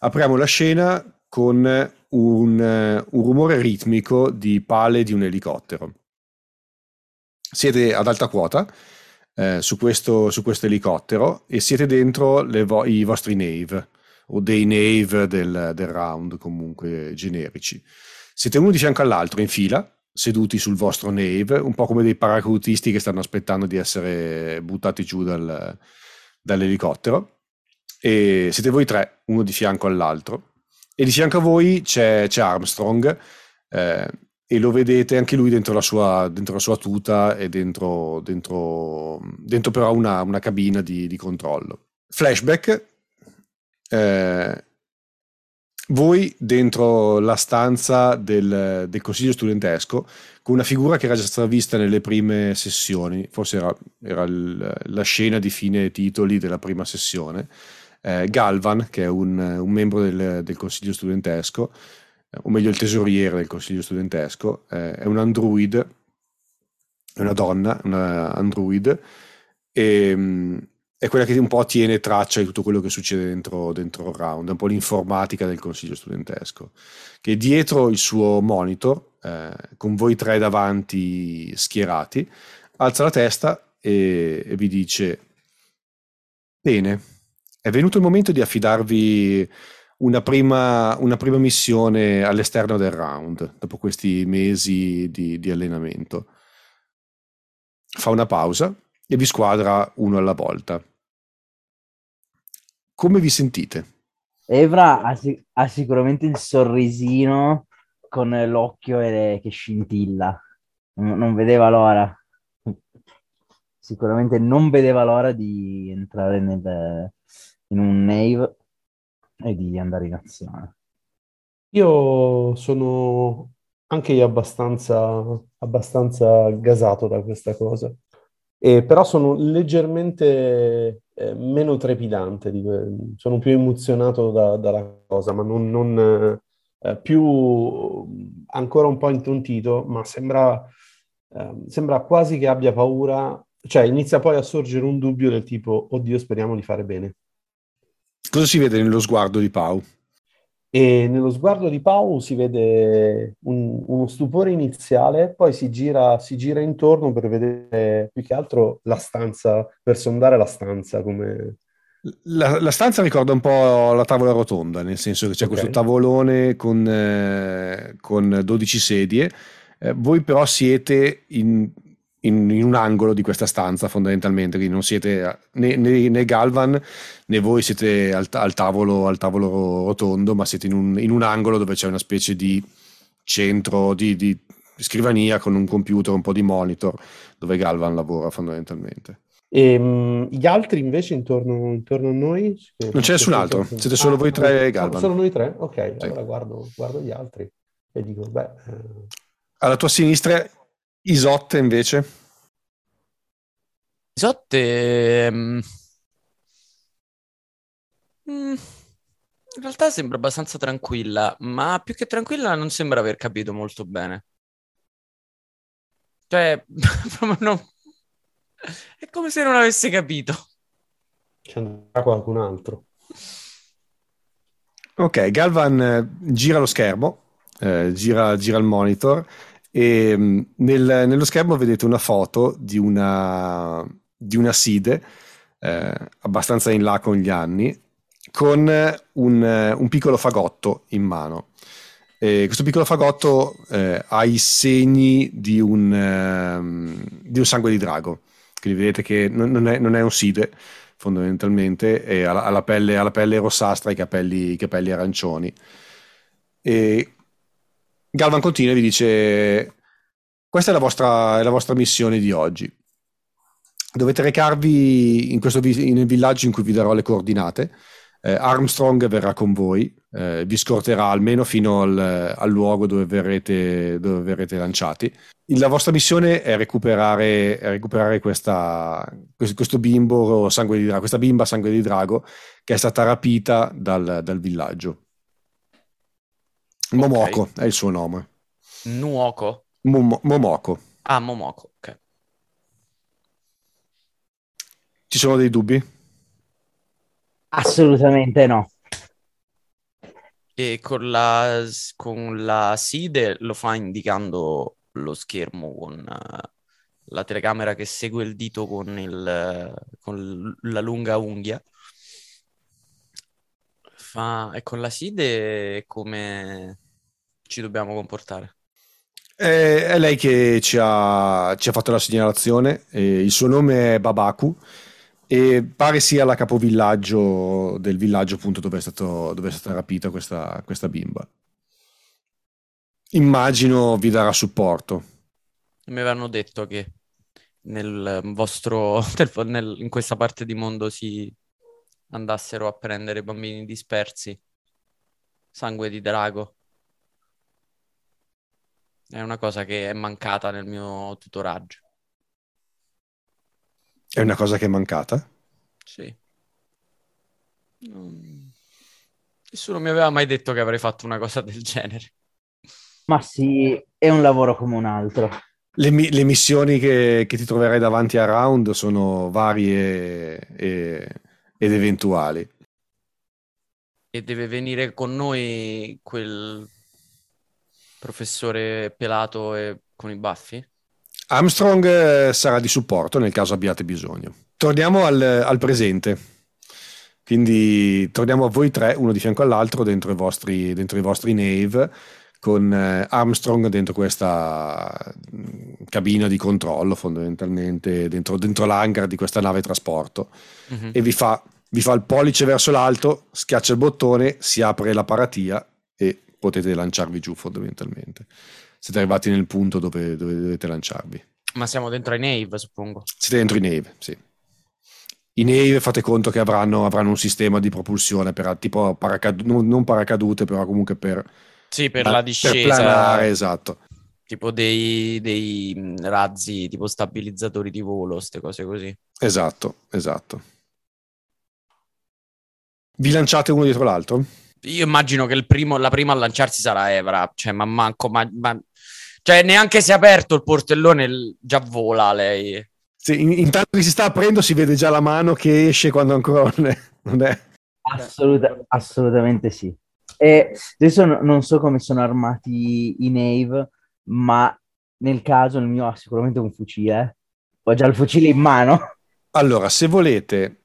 Apriamo la scena con un, un rumore ritmico di pale di un elicottero. Siete ad alta quota eh, su, questo, su, questo, elicottero e siete dentro vo- i vostri nave o dei nave del, del round comunque generici. Siete uno di fianco all'altro in fila, seduti sul vostro nave, un po' come dei paracadutisti che stanno aspettando di essere buttati giù dal, dall'elicottero. E siete voi tre, uno di fianco all'altro. E di fianco a voi c'è, c'è Armstrong, eh, e lo vedete anche lui dentro la sua, dentro la sua tuta e dentro, dentro, dentro però una, una cabina di, di, controllo. Flashback. Eh, voi dentro la stanza del, del, consiglio studentesco con una figura che era già stata vista nelle prime sessioni, forse era, era il, la scena di fine titoli della prima sessione, eh, Galvan, che è un, un membro del, del, consiglio studentesco, eh, o meglio il tesoriere del consiglio studentesco, eh, è un android, è una donna, una android, e, mm, è quella che un po' tiene traccia di tutto quello che succede dentro, dentro il round, è un po' l'informatica del consiglio studentesco, che dietro il suo monitor, eh, con voi tre davanti schierati, alza la testa e, e vi dice, bene, è venuto il momento di affidarvi una prima, una prima missione all'esterno del round, dopo questi mesi di, di allenamento. Fa una pausa e vi squadra uno alla volta. Come vi sentite? Evra ha, ha sicuramente il sorrisino con l'occhio che scintilla. Non, non vedeva l'ora. Sicuramente non vedeva l'ora di entrare nel, in un Nave e di andare in azione. Io sono anche io abbastanza, abbastanza gasato da questa cosa. E però sono leggermente eh, meno trepidante, di, sono più emozionato da, dalla cosa, ma non, non eh, più ancora un po' intontito, ma sembra, eh, sembra quasi che abbia paura, cioè inizia poi a sorgere un dubbio del tipo, oddio, speriamo di fare bene. Cosa si vede nello sguardo di Pau? E nello sguardo di Pau si vede un, uno stupore iniziale, poi si gira, si gira, intorno per vedere più che altro la stanza, per sondare la stanza come... La, la stanza ricorda un po' la tavola rotonda, nel senso che c'è okay. questo tavolone con, eh, con 12 sedie, eh, voi però siete in, in, in, un angolo di questa stanza fondamentalmente, quindi non siete né, né, né Galvan né voi siete al, al, tavolo, al tavolo, rotondo, ma siete in un, in un, angolo dove c'è una specie di centro di, di, scrivania con un computer, un po' di monitor, dove Galvan lavora fondamentalmente. E um, gli altri invece intorno, intorno a noi? Non c'è nessun altro, siete solo ah, voi tre e Galvan. Solo noi tre? Ok, sì. allora guardo, guardo, gli altri e dico, beh... Eh... Alla tua sinistra Isotte invece? Isotte... Mm, mm, in realtà sembra abbastanza tranquilla, ma più che tranquilla non sembra aver capito molto bene. Cioè, non... è come se non avesse capito. C'è qualcun altro. Ok, Galvan eh, gira lo schermo, eh, gira, gira il monitor e mm, nel, nello schermo vedete una foto di una, di una SIDE eh, abbastanza in là con gli anni con un, un piccolo fagotto in mano. E questo piccolo fagotto eh, ha i segni di un, um, di un, sangue di drago. Quindi vedete che non, non, è, non è, un side, fondamentalmente, ha, ha, la, pelle, ha la pelle rossastra e i capelli, i capelli arancioni. E Galvan continua e vi dice: Questa è la vostra, è la vostra missione di oggi. Dovete recarvi in questo, nel villaggio in cui vi darò le coordinate. Eh, Armstrong verrà con voi, eh, vi scorterà almeno fino al, al luogo dove verrete, dove verrete, lanciati. La vostra missione è recuperare, è recuperare questa, questo bimbo sangue di drago, questa bimba sangue di drago che è stata rapita dal, dal villaggio. Momoko okay. è il suo nome. Nuoko? Mom- Momoko. Ah, Momoko, ok. Ci sono dei dubbi? Assolutamente no. E con la, con la SIDE lo fa indicando lo schermo con eh, la telecamera che segue il dito con, il, con la lunga unghia. Fa, e con la SIDE come ci dobbiamo comportare? È, è lei che ci ha, ci ha, fatto la segnalazione. Eh, il suo nome è Babaku e pare sia la capovillaggio del villaggio appunto dove è, stato, dove è stata rapita questa, questa bimba. Immagino vi darà supporto. Mi avevano detto che nel vostro, nel, in questa parte di mondo si andassero a prendere bambini dispersi. Sangue di drago. È una cosa che è mancata nel mio tutoraggio. È una cosa che è mancata? Sì. Non... Nessuno mi aveva mai detto che avrei fatto una cosa del genere. Ma sì, è un lavoro come un altro. Le, le missioni che, che, ti troverai davanti a round sono varie e, ed eventuali. E deve venire con noi quel professore pelato e con i baffi? Armstrong eh, sarà di supporto nel caso abbiate bisogno. Torniamo al, al, presente. Quindi torniamo a voi tre, uno di fianco all'altro, dentro i vostri, dentro i vostri Nave, con eh, Armstrong dentro questa mm, cabina di controllo, fondamentalmente, dentro, dentro l'hangar di questa nave trasporto. Mm-hmm. E vi fa, vi fa il pollice verso l'alto, schiaccia il bottone, si apre la paratia potete lanciarvi giù fondamentalmente siete arrivati nel punto dove, dove dovete lanciarvi. Ma siamo dentro i Nave, suppongo. Siete dentro i Nave, sì. I Nave fate conto che avranno, avranno un sistema di propulsione per tipo paracad- non, non, paracadute, però comunque per, sì, per la discesa. Per planare, esatto. Tipo dei, dei razzi, tipo stabilizzatori di volo, queste cose così. Esatto, esatto. Vi lanciate uno dietro l'altro? Io immagino che primo, la prima a lanciarsi sarà Evra, cioè, ma manco, ma, ma... Cioè, neanche si è aperto il portellone, già vola lei. Sì, in, intanto che si sta aprendo si vede già la mano che esce quando ancora non è. Non è. Assoluta, assolutamente sì. E adesso no, non so come sono armati i Nave, ma nel caso il mio ha sicuramente un fucile. Ho già il fucile in mano. Allora, se volete,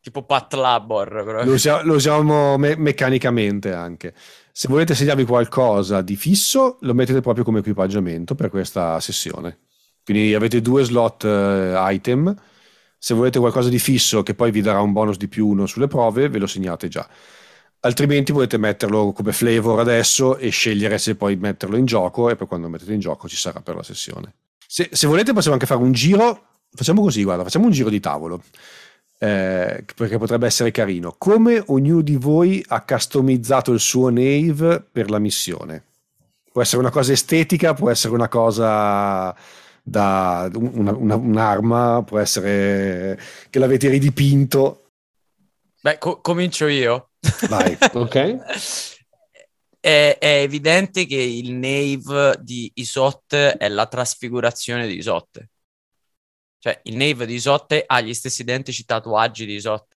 tipo Pat Labor. Lo, usiamo, lo usiamo me- meccanicamente anche. Se volete segnarvi qualcosa di fisso, lo mettete proprio come equipaggiamento per questa sessione. Quindi avete due slot uh, item. Se volete qualcosa di fisso che poi vi darà un bonus di più uno sulle prove, ve lo segnate già. Altrimenti potete metterlo come flavor adesso e scegliere se poi metterlo in gioco e poi quando lo mettete in gioco ci sarà per la sessione. Se, se volete possiamo anche fare un giro. Facciamo così, guarda, facciamo un giro di tavolo eh, perché potrebbe essere carino. Come ognuno di voi ha customizzato il suo Nave per la missione? Può essere una cosa estetica, può essere una cosa da una, una, un'arma, può essere che l'avete ridipinto. Beh, co- comincio io. Vai, ok. È, è, evidente che il Nave di Isot è la trasfigurazione di Isot. Cioè, il Nave di Isotte ha gli stessi identici tatuaggi di Isotte.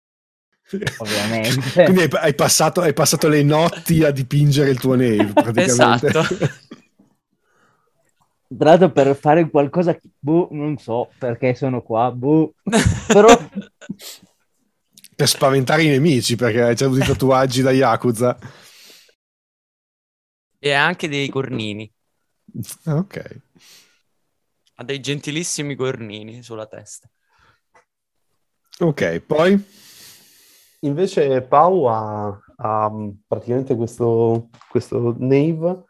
Ovviamente. Quindi hai passato, hai passato, le notti a dipingere il tuo Nave, praticamente. Esatto. Tra l'altro per fare qualcosa, boh, non so perché sono qua, boh. però... per spaventare i nemici, perché c'è avuto i tatuaggi da Yakuza. E anche dei cornini. Ok. Ha dei gentilissimi cornini sulla testa. Ok, poi? Invece Pau ha, ha praticamente questo, questo Nave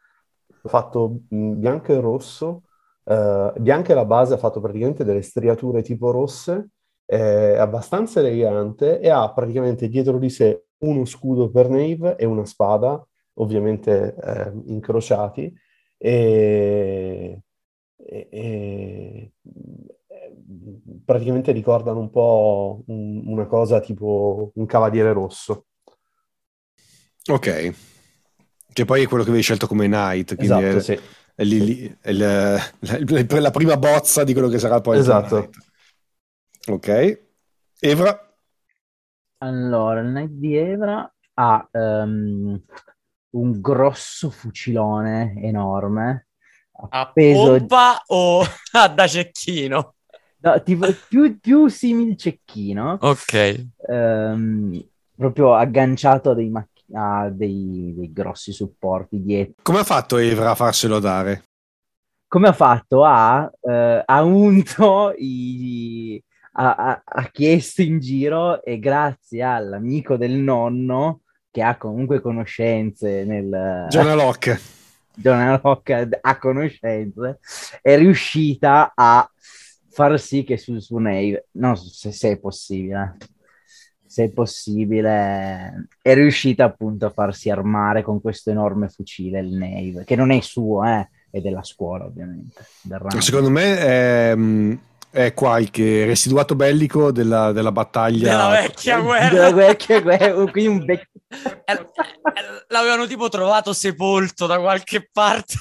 fatto bianco e rosso. Uh, bianca è la base, ha fatto praticamente delle striature tipo rosse, è abbastanza elegante e ha praticamente dietro di sé uno scudo per Nave e una spada, ovviamente eh, incrociati, e e, e, praticamente ricordano un po' un, una cosa tipo un cavaliere rosso. Ok, che poi è quello che avevi scelto come Knight, quindi esatto, è, sì. è, lì, sì. è la, la, la, prima bozza di quello che sarà poi esatto. il Ok, Evra? Allora, il Knight di Evra ha um, un grosso fucilone enorme A appeso pompa o a da cecchino? no, tipo, più, più simile cecchino Ok. ehm, proprio agganciato a dei, macch- a dei, dei grossi supporti dietro. Come ha fatto Evra a farselo dare? Come ha fatto? Ha, eh, ha unto i... Ha, ha- ha chiesto in giro e grazie all'amico del nonno che ha comunque conoscenze nel... Jonah Locke. John Locke ha conoscenze, è riuscita a far sì che su, Nave, non so se, se è possibile, se è possibile, è riuscita appunto a farsi armare con questo enorme fucile, il Nave, che non è suo, eh, è della scuola ovviamente. Secondo me è, mm, è qualche residuato bellico della, della battaglia. Della vecchia guerra. Della vecchia guerra, quindi un vecchio... Eh, eh, L'avevano tipo trovato sepolto da qualche parte.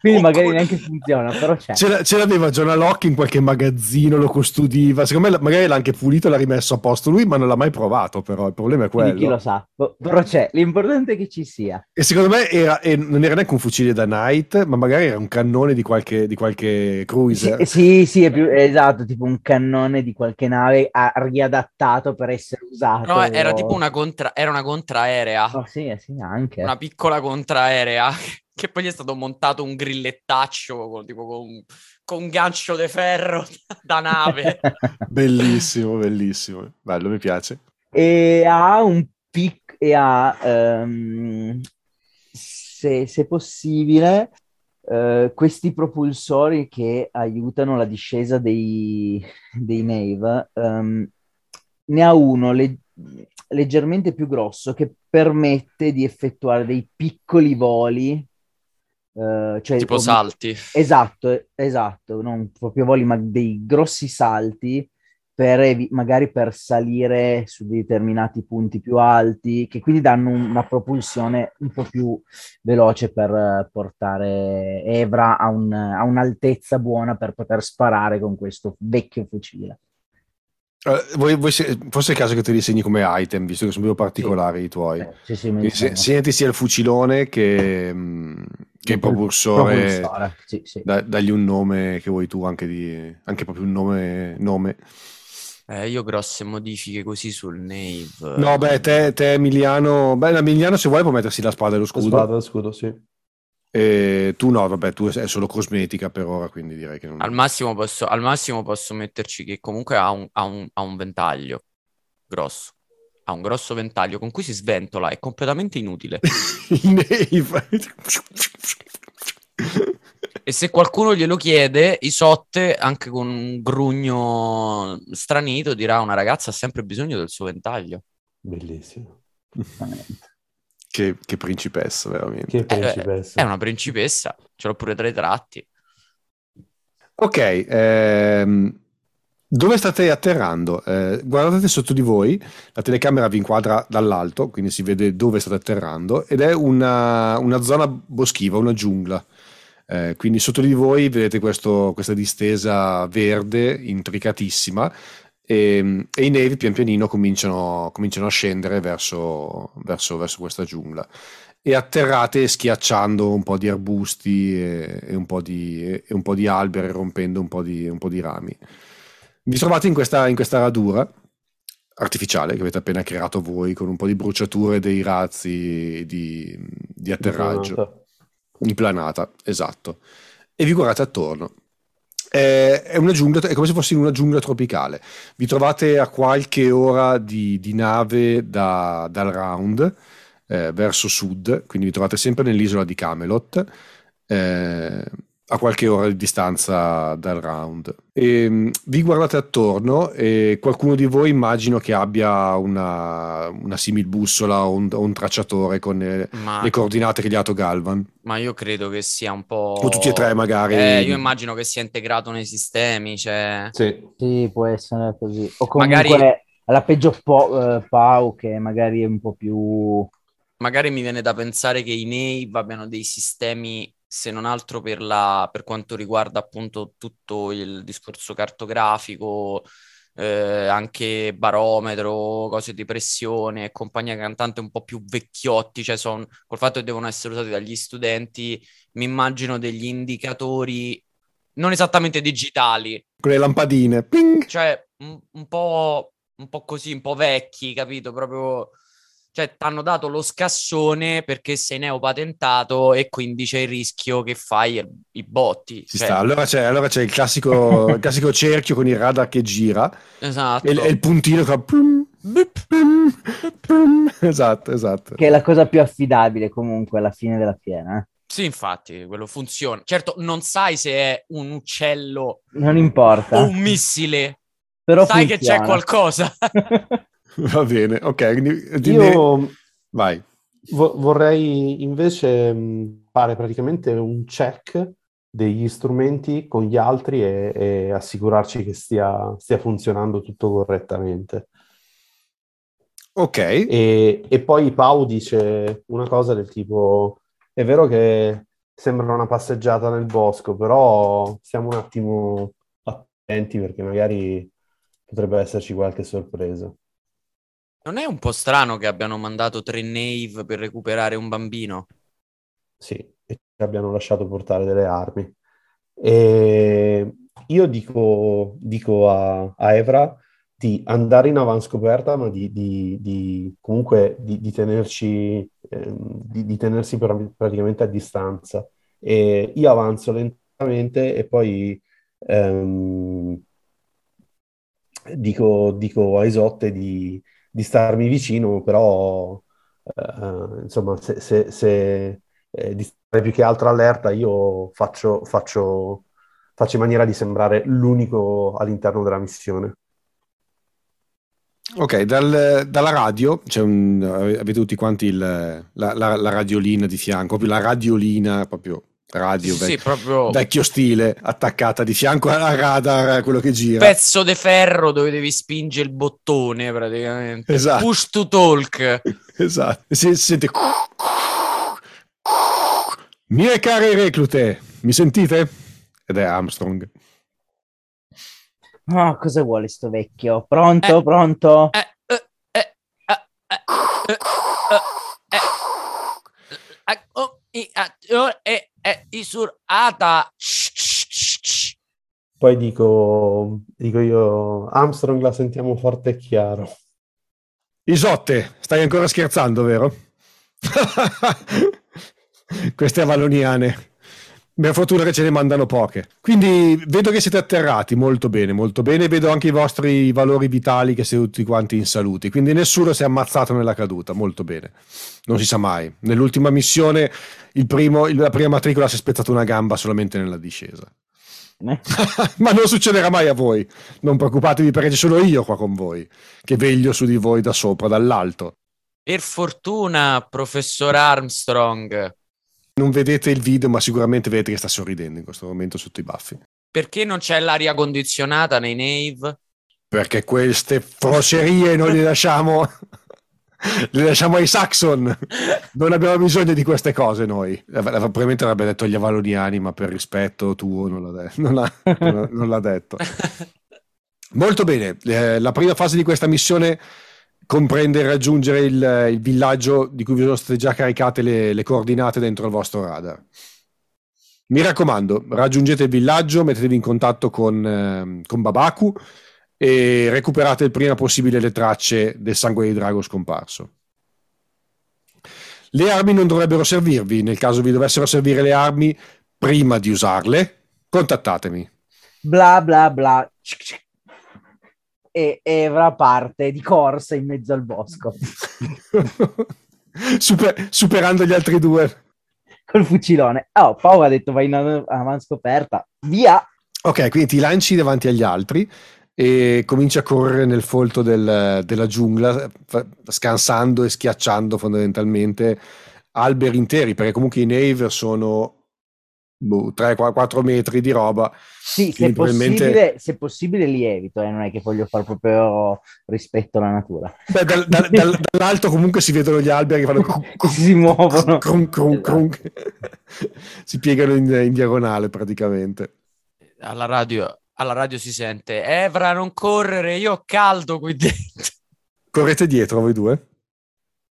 Quindi Oh, magari co- neanche funziona, però c'è. Ce, la- ce l'aveva Jonah Locke in qualche magazzino, lo custodiva. Secondo me magari l'ha anche pulito e l'ha rimesso a posto lui, ma non l'ha mai provato. Però il problema è Quindi chi quello. lo sa, però c'è, l'importante è che ci sia. E secondo me era, e non era neanche un fucile da night, ma magari era un cannone di qualche, di qualche cruiser. Sì, sì, sì, è più esatto, tipo un cannone di qualche nave ha riadattato per essere usato. No, era tipo una, contra- era una contraerea. Oh, sì, eh, sì, anche. Una piccola contraerea. Che poi gli è stato montato un grillettaccio con, tipo con, con un gancio di ferro da nave. Bellissimo, bellissimo. Bello, mi piace. e ha un pic e ha, ehm, se, se possibile, eh, questi propulsori che aiutano la discesa dei, dei Nave. ehm, ne ha uno le- leggermente più grosso che permette di effettuare dei piccoli voli. Eh, cioè, tipo salti. Esatto, esatto, non proprio voli, ma dei grossi salti per evi- magari per salire su determinati punti più alti, che quindi danno un- una propulsione un po' più veloce per portare Evra a, un- a un'altezza buona per poter sparare con questo vecchio fucile. Eh, vuoi- vuoi se- forse è il caso che te li segni come item, visto che sono più particolari i tuoi. Eh, sì, sì, Quindi se- segnati sia il fucilone che, mm, che il propulsore. Propulsore, sì, sì. Da- dagli un nome che vuoi tu, anche, di, anche proprio un nome. nome. Eh, io grosse modifiche così sul Nave. No, beh, te, te Emiliano. Beh, Emiliano, se vuoi, può mettersi la spada e lo La scudo. spada, lo scudo, sì. E tu no, vabbè, tu è solo cosmetica per ora, quindi direi che non. Al massimo posso, al massimo posso metterci che comunque ha un, ha un- ha un ventaglio grosso. Ha un grosso ventaglio con cui si sventola, è completamente inutile. E se qualcuno glielo chiede, Isotte, anche con un grugno stranito, dirà una ragazza ha sempre bisogno del suo ventaglio. Bellissimo. che, che principessa, veramente. Che Eh, principessa. È una principessa, ce l'ho pure tra i tratti. Ok, ehm, dove state atterrando? Eh, guardate sotto di voi, la telecamera vi inquadra dall'alto, quindi si vede dove state atterrando, ed è una, una zona boschiva, una giungla. Eh, quindi sotto di voi vedete questo- questa distesa verde intricatissima e, e i nevi pian pianino cominciano, cominciano a scendere verso, verso- verso questa giungla e atterrate schiacciando un po' di arbusti e, e un, po di, e un po' di alberi, rompendo un po' di, un po' di rami. Vi trovate in questa, in questa radura artificiale che avete appena creato voi con un po' di bruciature dei razzi di, di atterraggio. Implanata, esatto. E vi guardate attorno. È, è giungla, è come se fosse in una giungla tropicale. Vi trovate a qualche ora di, di nave da- dal round eh, verso sud, quindi vi trovate sempre nell'isola di Camelot, eh, a qualche ora di distanza dal round. E, mh, vi guardate attorno e qualcuno di voi immagino che abbia una, una similbussola o un, o un tracciatore con Ma, le coordinate che gli ha dato Galvan. ma io credo che sia un po'... O tutti e tre magari. Eh, io immagino che sia integrato nei sistemi, cioè... Sì. Sì, può essere così. O comunque Magari- alla peggio po- eh, Pau, che magari è un po' più... Magari mi viene da pensare che i Nave abbiano dei sistemi, se non altro per, la, per quanto riguarda appunto tutto il discorso cartografico, eh, anche barometro, cose di pressione e compagnia cantante un po' più vecchiotti, cioè son, col fatto che devono essere usati dagli studenti, mi immagino degli indicatori non esattamente digitali, Con le lampadine. Ping! cioè un, un po', un po' così, un po' vecchi, capito? Proprio, cioè, ti hanno dato lo scassone perché sei neopatentato e quindi c'è il rischio che fai i botti. Ci Cioè, sta. Allora c'è, allora c'è il, classico, il classico cerchio con il radar che gira Esatto. e, il- e il puntino che. Esatto, esatto. Che è la cosa più affidabile comunque alla fine della fiera. eh. Sì, infatti, quello funziona. Certo, non sai se è un uccello Non importa. o un missile, Però sai che c'è funziona. qualcosa. Va bene, ok. Dimmi- Io Vai. vo- vorrei invece mh, fare praticamente un check degli strumenti con gli altri e, e assicurarci che stia, stia funzionando tutto correttamente. Ok. E, e poi Pau dice una cosa del tipo: È vero che sembra una passeggiata nel bosco, però stiamo un attimo attenti perché magari potrebbe esserci qualche sorpresa. Non è un po' strano che abbiano mandato tre Nave per recuperare un bambino? Sì, e abbiano lasciato portare delle armi. E io dico, dico a, a Evra di andare in avanscoperta, ma di, di- di- comunque di, di tenerci, ehm, di, tenersi pra- praticamente a distanza. E io avanzo lentamente e poi ehm, dico, dico a Isotte di, di starmi vicino, però eh, insomma, se, se- se, eh, di stare più che altro allerta, io faccio, faccio, faccio in maniera di sembrare l'unico all'interno della missione. Ok, dal- dalla radio, c'è un, avete tutti quanti il- la, la- la radiolina di fianco, proprio la radiolina, proprio radio, Sì, sì, vec- proprio vecchio stile, attaccata di fianco al radar, quello che gira. pezzo di ferro dove devi spingere il bottone praticamente. Esatto. Push to talk. Esatto. E Si, si sente... Mie care reclute, mi sentite? Ed è Armstrong. Oh, cosa vuole sto vecchio? Pronto, Eh. pronto? Eh, eh, eh, eh, eh, eh, eh, eh, oh, i- ah, oh, eh, eh, isurata. Poi dico, dico io, Armstrong la sentiamo forte e chiaro. Isotte, stai ancora scherzando, vero? Queste avaloniane. Per fortuna che ce ne mandano poche. Quindi vedo che siete atterrati molto bene, molto bene. Vedo anche i vostri valori vitali che siete tutti quanti in salute. Quindi nessuno si è ammazzato nella caduta. Molto bene. Non si sa mai. Nell'ultima missione, il primo, la prima matricola si è spezzata una gamba solamente nella discesa. Eh? Ma non succederà mai a voi. Non preoccupatevi perché ci sono io qua con voi, che veglio su di voi da sopra, dall'alto. Per fortuna, professor Armstrong, Non vedete il video, ma sicuramente vedete che sta sorridendo in questo momento sotto i baffi. perché non c'è l'aria condizionata nei Nave? Perché queste frocerie non le lasciamo. Le lasciamo ai Saxon. Non abbiamo bisogno di queste cose noi. Probabilmente avrebbe detto agli avaloniani, ma per rispetto tuo non l'ha, de- non ha- non- non l'ha detto. Molto bene. Eh, la prima fase di questa missione comprende raggiungere il, il villaggio di cui vi sono state già caricate le, le coordinate dentro il vostro radar. Mi raccomando, raggiungete il villaggio, mettetevi in contatto con, ehm, con Babaku e recuperate il prima possibile le tracce del sangue di drago scomparso. Le armi non dovrebbero servirvi, nel caso vi dovessero servire le armi prima di usarle, contattatemi. Bla bla bla. E Evra parte di corsa in mezzo al bosco Super- superando gli altri due. col fucilone. Oh, Pau ha detto vai in av- avanti scoperta. Via! Ok, quindi ti lanci davanti agli altri e cominci a correre nel folto del- della giungla, scansando e schiacciando fondamentalmente alberi interi, perché comunque i Nave sono 3-4 metri di roba. Sì, se probabilmente- possibile, se possibile li evito, eh, non è che voglio fare proprio rispetto alla natura. Beh, dal- dal- dal- dall'alto comunque si vedono gli alberi che fanno Che si muovono. crun, crun, crun. si piegano in, in diagonale praticamente. Alla radio, alla radio si sente Evra non correre, io ho caldo qui dentro. Correte dietro voi due?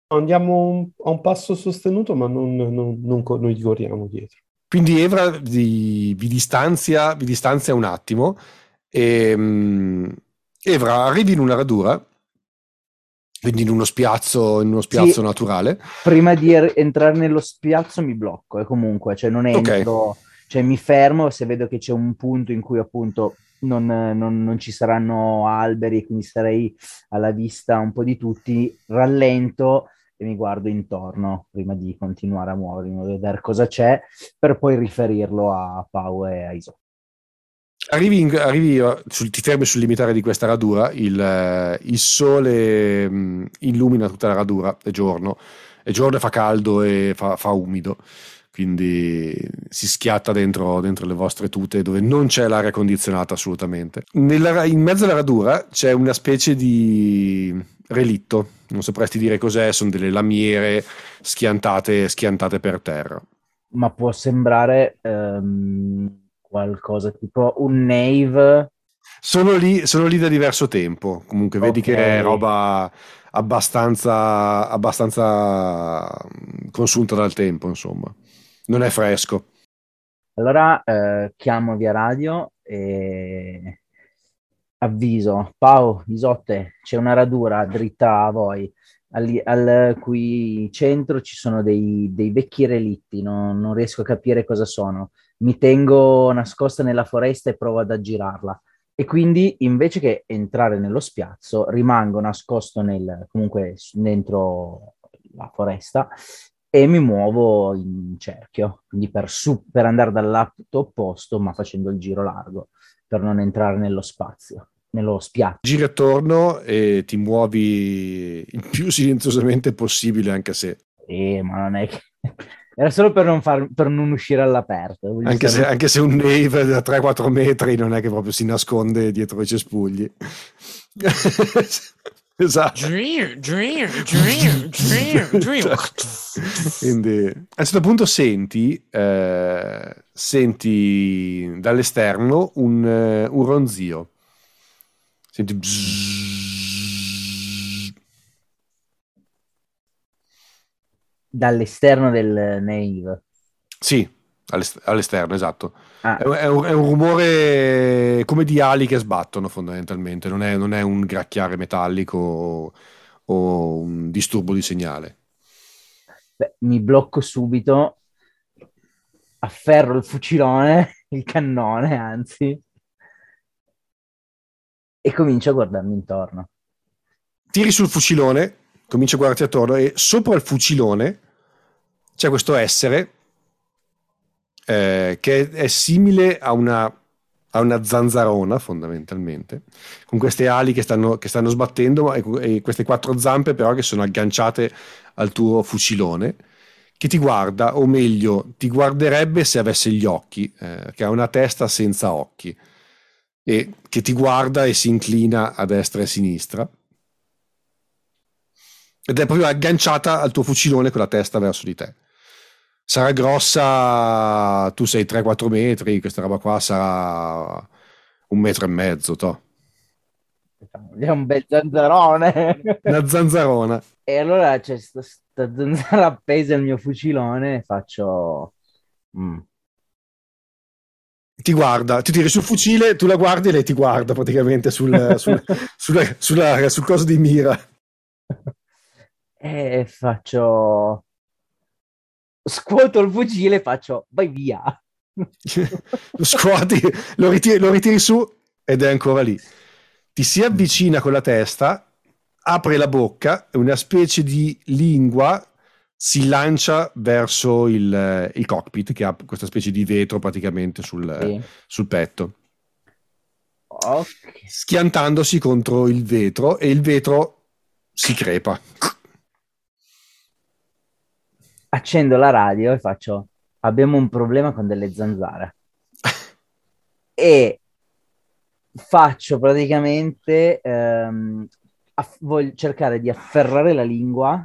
Andiamo un- a un passo sostenuto, ma non, non, non non gli corriamo dietro. Quindi Evra vi, vi distanzia, vi distanzia un attimo e mm, Evra arrivi in una radura, quindi in uno spiazzo, in uno spiazzo Sì. naturale. Prima di er- entrare nello spiazzo mi blocco e comunque, cioè non entro, cioè mi fermo se vedo che c'è un punto in cui appunto non, non- non ci saranno alberi, quindi sarei alla vista un po' di tutti, rallento e mi guardo intorno prima di continuare a muovermi, da vedere cosa c'è, per poi riferirlo a Pau e a Iso. Arrivi, in- arrivi, eh, sul- ti fermi sul limitare di questa radura, il, eh, il sole mm, illumina tutta la radura, è giorno, è giorno e fa caldo e fa, fa umido, quindi si schiatta dentro, dentro le vostre tute dove non c'è l'aria condizionata assolutamente. Nella- in mezzo alla radura c'è una specie di relitto, non sapresti dire cos'è, sono delle lamiere schiantate, schiantate per terra. Ma può sembrare ehm, qualcosa tipo un Nave Sono lì, sono lì da diverso tempo. Comunque, vedi Ok. che è roba abbastanza, abbastanza consunta dal tempo, insomma. Non è fresco. Allora eh, chiamo via radio e avviso, Pau, Isotte, c'è una radura dritta a voi, al, al cui centro ci sono dei, dei vecchi relitti, non, non riesco a capire cosa sono. Mi tengo nascosta nella foresta e provo ad aggirarla. E quindi invece che entrare nello spiazzo, rimango nascosto nel, comunque dentro la foresta e mi muovo in cerchio, quindi per, su- per andare dal lato opposto, ma facendo il giro largo, per non entrare nello spazio, nello spiazzo. Giri attorno e ti muovi il più silenziosamente possibile, anche se, Eh, ma non è che... Era solo per non, far, per non uscire all'aperto. anche, se, anche se un Nave da 3-4 metri non è che proprio si nasconde dietro i cespugli. esatto. Dream, dream, dream, dream, dream. Quindi a un certo punto senti, eh, senti dall'esterno un, eh, un ronzio. Senti bzzz. Dall'esterno del Nave. Sì, all'est- all'esterno, esatto. Ah, È, è un, è un rumore come di ali che sbattono fondamentalmente, non è, non è un gracchiare metallico o, o un disturbo di segnale. beh, mi blocco subito, afferro il fucilone, il cannone, anzi, e comincio a guardarmi intorno. tiri sul fucilone, cominci a guardarti attorno e sopra il fucilone c'è questo essere eh, che è simile a una, a una zanzarona fondamentalmente, con queste ali che stanno, che stanno sbattendo e, e queste quattro zampe però che sono agganciate al tuo fucilone che ti guarda, o meglio, ti guarderebbe se avesse gli occhi, eh, che ha una testa senza occhi e che ti guarda e si inclina a destra e a sinistra ed è proprio agganciata al tuo fucilone con la testa verso di te. Sarà grossa, tu sei 3-4 metri, questa roba qua sarà un metro e mezzo, to. È un bel zanzarone. Una zanzarona. E allora c'è sta, sta zanzara appesa al mio fucilone e faccio... mm. Ti guarda, ti tiri sul fucile, tu la guardi e lei ti guarda praticamente sul, sul, sulla- sulla- sul coso di mira. E faccio... Scuoto il fucile e faccio... Vai via. lo scuoti, lo ritiri, lo ritiri su ed è ancora lì. Ti si avvicina con la testa, apre la bocca e una specie di lingua si lancia verso il, il cockpit che ha questa specie di vetro praticamente sul, Sì. sul petto, Ok. schiantandosi contro il vetro e il vetro si crepa. Accendo la radio e faccio... Abbiamo un problema con delle zanzare. e faccio praticamente ehm, aff- voglio cercare di afferrare la lingua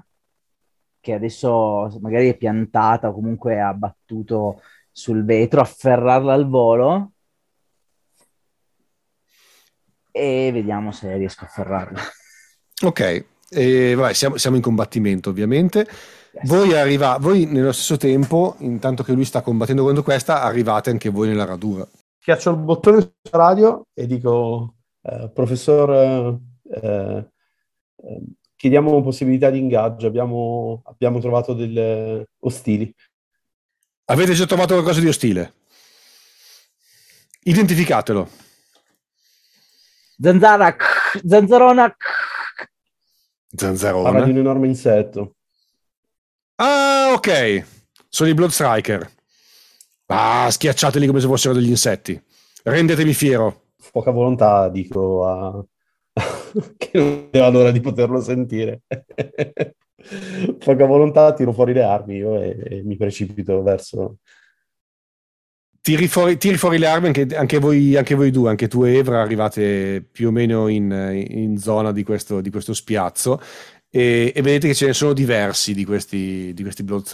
che adesso magari è piantata o comunque è abbattuto sul vetro, afferrarla al volo e vediamo se riesco a ferrarlo. Ok, e, vabbè, siamo, siamo in combattimento ovviamente. Yes. Voi, arriva, voi nello stesso tempo, intanto che lui sta combattendo contro questa, arrivate anche voi nella radura. Schiaccio il bottone sulla radio e dico, eh, professor, eh, eh, chiediamo possibilità di ingaggio, abbiamo, abbiamo trovato delle ostili. Avete già trovato qualcosa di ostile? Identificatelo. Zanzara, zanzarona. Parla di un enorme insetto. Ah, ok. Sono i Blood Striker. Ah, schiacciateli come se fossero degli insetti. Rendetevi fiero. Poca volontà, dico a... che non vedo l'ora di poterlo sentire. Poca volontà, tiro fuori le armi io e, e mi precipito verso... Tiri fuori, tiri fuori le armi anche, anche voi, anche voi due, anche tu e Evra arrivate più o meno in, in zona di questo, di questo spiazzo e, e vedete che ce ne sono diversi di questi, di questi Blood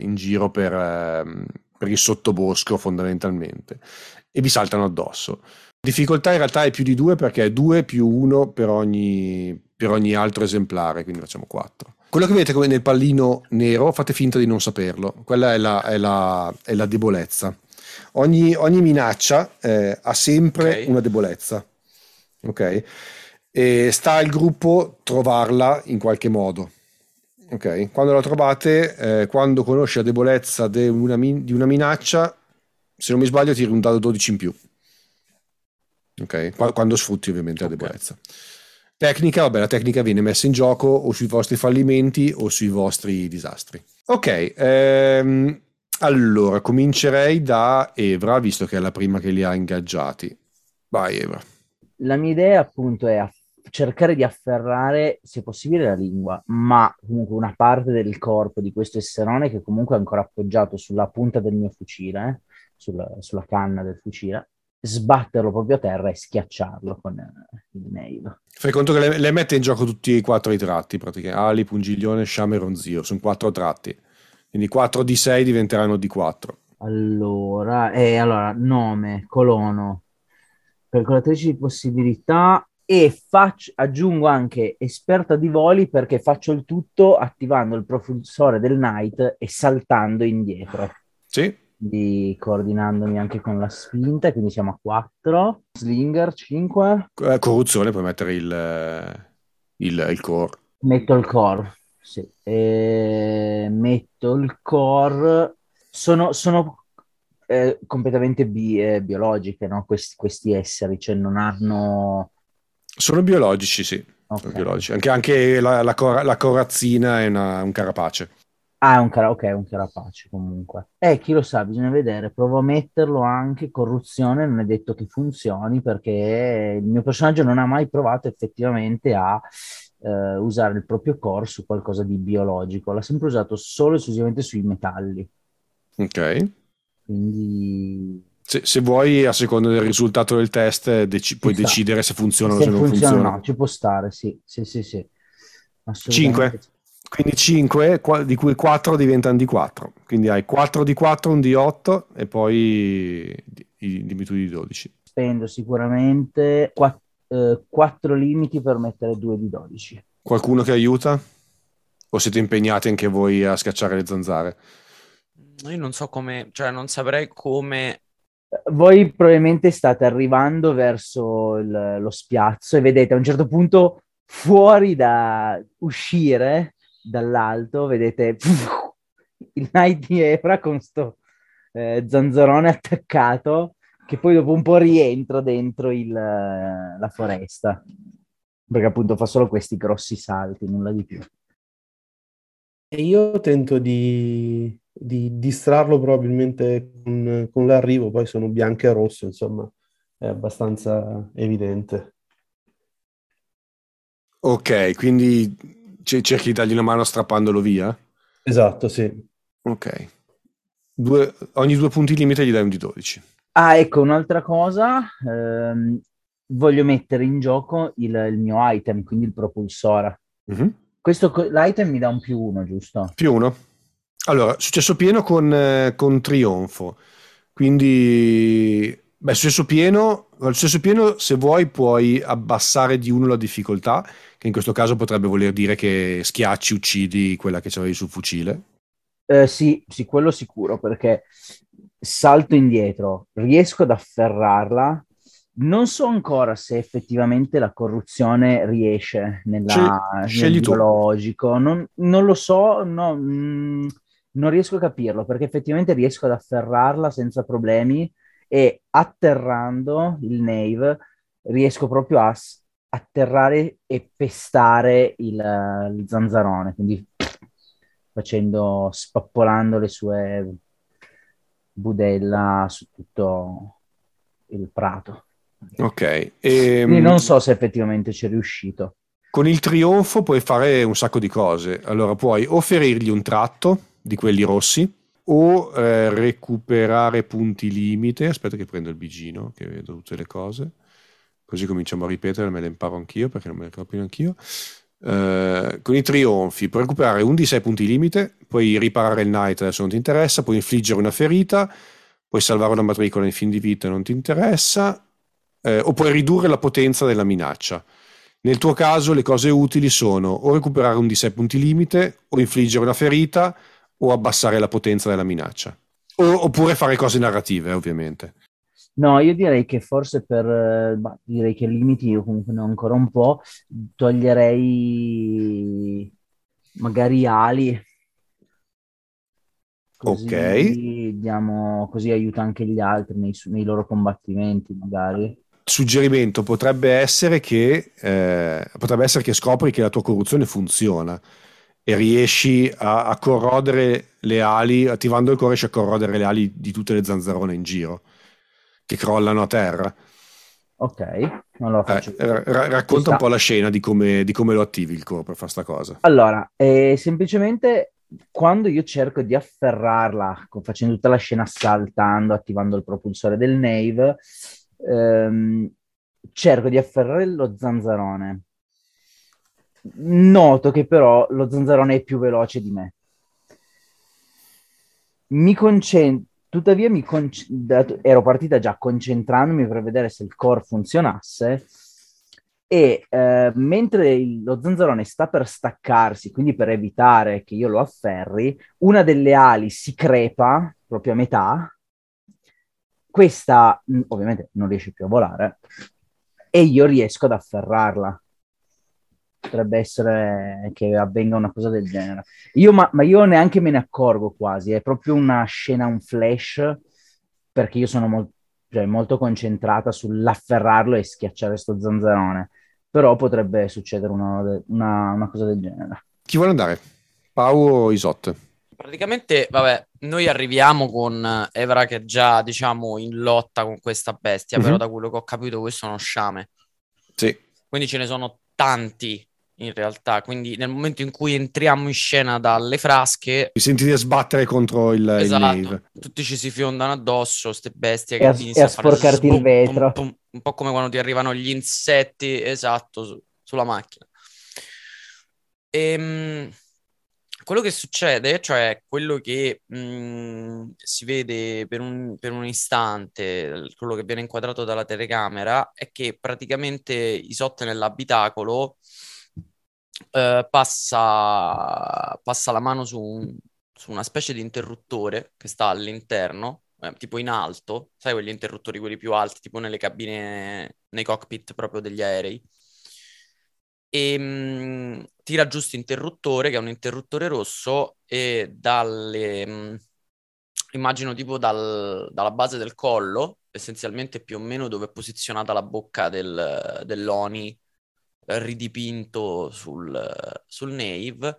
in giro per, ehm, per il sottobosco fondamentalmente e vi saltano addosso. Difficoltà in realtà è più di due perché è due più uno per ogni, per ogni altro esemplare, quindi facciamo quattro. Quello che vedete come nel pallino nero, fate finta di non saperlo, quella è la, è la, è la debolezza. Ogni, ogni minaccia eh, ha sempre Ok. una debolezza, ok? E sta al gruppo trovarla in qualche modo. Ok, quando la trovate, eh, quando conosci la debolezza de una min- di una minaccia, se non mi sbaglio, tiri un dado 12 in più. Ok, Qua- quando sfrutti ovviamente la Ok. debolezza. Tecnica, vabbè, la tecnica viene messa in gioco o sui vostri fallimenti o sui vostri disastri. Ok, ehm, allora comincerei da Evra, visto che è la prima che li ha ingaggiati. Vai, Evra. La mia idea appunto è aff- cercare di afferrare, se possibile, la lingua, ma comunque una parte del corpo di questo esserone che comunque è ancora appoggiato sulla punta del mio fucile, eh, sulla, sulla canna del fucile, sbatterlo proprio a terra e schiacciarlo con eh, il nail. Fai conto che le, le mette in gioco tutti e quattro i tratti, praticamente. Ali, Pungiglione, Sciame e Ronzio. Sono quattro tratti. Quindi 4 di 6 diventeranno di 4. Allora, eh, allora, nome, colono, calcolatrice di possibilità e faccio, aggiungo anche esperta di voli perché faccio il tutto attivando il propulsore del Knight e saltando indietro, Sì, quindi coordinandomi anche con la spinta, quindi siamo a 4, Slinger 5, Eh, corruzione puoi mettere il, il, il core. metto il core, sì, E metto il core, sono, sono eh, completamente bi- eh, biologiche, no? Questi, questi esseri, cioè non hanno... Sono biologici, sì. ok. Sono biologici. Anche, anche la, la, cora- la corazzina è una- un carapace. Ah, è un cara- ok, è un carapace comunque. Eh, chi lo sa, bisogna vedere. Provo a metterlo anche. Corruzione non è detto che funzioni perché il mio personaggio non ha mai provato effettivamente a eh, usare il proprio core su qualcosa di biologico. L'ha sempre usato solo e esclusivamente sui metalli. Ok. Quindi... Se, se vuoi, a seconda del risultato del test, dec- puoi decidere se funziona o se non funziona. funziona. No, ci può stare, sì, sì, sì. sì. 5. Quindi 5, di cui 4 diventano di 4. Quindi hai 4 di 4, un di 8 e poi di- di- dimmi tu di 12. Spendo sicuramente 4 limiti per mettere 2 di 12. Qualcuno che aiuta? O siete impegnati anche voi a scacciare le zanzare? Io non so come, cioè non saprei come... Voi probabilmente state arrivando verso il- lo spiazzo e vedete a un certo punto fuori da uscire dall'alto, vedete il Knight di Evra con sto eh, zanzarone attaccato che poi dopo un po' rientra dentro il, eh, la foresta perché appunto fa solo questi grossi salti, nulla di più. E io tento di, di distrarlo probabilmente con, con l'arrivo, poi sono bianco e rosso, insomma, è abbastanza evidente. Ok, quindi c- cerchi di dargli una mano strappandolo via? Esatto, sì. Ok. Due- ogni due punti limite gli dai un di 12. Ah, ecco, un'altra cosa, ehm, voglio mettere in gioco il, il mio item, quindi il propulsore. Mhm. Questo l'item mi dà un più uno, giusto? Più uno. Allora, successo pieno con, eh, con trionfo. Quindi Beh, successo pieno, al successo pieno, se vuoi, puoi abbassare di uno la difficoltà, che in questo caso potrebbe voler dire che schiacci, uccidi quella che c'avevi sul fucile. Eh, sì, sì, quello sicuro, perché salto indietro, riesco ad afferrarla. Non so ancora se effettivamente la corruzione riesce nella, Scegli nel biologico. Non, non lo so, no, mm, non riesco a capirlo perché effettivamente riesco ad afferrarla senza problemi e atterrando il Nave riesco proprio a s- atterrare e pestare il, il zanzarone, quindi facendo, spappolando le sue budella su tutto il prato. Ok. E, Quindi non so se effettivamente ci è riuscito. Con il trionfo puoi fare un sacco di cose. Allora puoi o ferirgli un tratto di quelli rossi o eh, recuperare punti limite. Aspetta che prendo il bigino, che vedo tutte le cose. Così cominciamo a ripetere, me le imparo anch'io perché non me le ricordo più neanch'io. Eh, con i trionfi puoi recuperare un di 6 punti limite, puoi riparare il knight adesso non ti interessa, puoi infliggere una ferita, puoi salvare una matricola in fin di vita non ti interessa, eh, o puoi ridurre la potenza della minaccia. Nel tuo caso le cose utili sono o recuperare un di 6 punti limite, o infliggere una ferita, o abbassare la potenza della minaccia. O- oppure fare cose narrative, ovviamente. No, io direi che forse per, eh, bah, direi che limiti io comunque ne ho ancora un po', toglierei magari ali, così Ok. diamo, così aiuta anche gli altri nei, nei loro combattimenti magari. Suggerimento potrebbe essere che eh, potrebbe essere che scopri che la tua corruzione funziona e riesci a, a corrodere le ali, attivando il cuore riesci a corrodere le ali di tutte le zanzarone in giro che crollano a terra. Ok, non lo Eh, faccio. ra- Ci racconta un po' la scena di come, di come lo attivi il core per fare sta cosa. Allora, eh, semplicemente quando io cerco di afferrarla, facendo tutta la scena saltando, attivando il propulsore del Nave, ehm, cerco di afferrare lo zanzarone. Noto che però lo zanzarone è più veloce di me. Mi concentro, tuttavia mi conc- ero partita già concentrandomi per vedere se il core funzionasse e eh, mentre il- lo zanzarone sta per staccarsi, quindi per evitare che io lo afferri, una delle ali si crepa proprio a metà. Questa mh, ovviamente non riesce più a volare e io riesco ad afferrarla. Potrebbe essere che avvenga una cosa del genere. Io, ma, ma io neanche me ne accorgo quasi, è proprio una scena, un flash, perché io sono mol- cioè, molto concentrata sull'afferrarlo e schiacciare sto zanzarone. Però potrebbe succedere una, una- una cosa del genere. Chi vuole andare? Pau o Isot? Praticamente, vabbè, noi arriviamo con Evra che è già, diciamo, in lotta con questa bestia, Mhm. però da quello che ho capito questo è uno sciame. Sì. Quindi ce ne sono tanti in realtà, quindi nel momento in cui entriamo in scena dalle frasche, Mi senti di sbattere contro il, il esatto, Nave. tutti ci si fiondano addosso, ste bestie che a- ti iniziano a sporcarti il vetro. pum, pum, un po' come quando ti arrivano gli insetti, esatto, su- sulla macchina. Ehm, quello che succede, cioè quello che mh, si vede per un, per un istante, quello che viene inquadrato dalla telecamera, è che praticamente Isotte nell'abitacolo eh, passa, passa la mano su, un- su una specie di interruttore che sta all'interno, eh, tipo in alto, sai quegli interruttori, quelli più alti, tipo nelle cabine, nei cockpit proprio degli aerei. E mh, tira giù questo interruttore, che è un interruttore rosso, e dalle, mh, immagino tipo dal- dalla base del collo, essenzialmente più o meno dove è posizionata la bocca del, dell'Oni eh, ridipinto sul, sul Nave,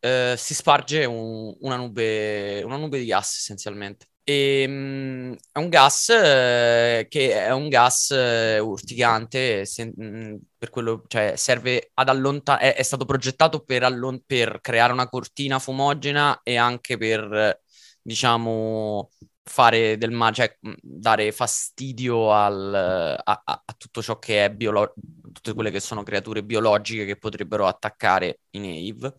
eh, si sparge un- una nube, una nube di gas essenzialmente. E, mh, è un gas eh, che è un gas eh, urticante, se- mh, per quello, cioè serve ad allontanare, è, è stato progettato per, allon- per creare una cortina fumogena e anche per, diciamo, fare del male, cioè mh, dare fastidio al, a, a- a tutto ciò che è biologico, tutte quelle che sono creature biologiche che potrebbero attaccare i Nave.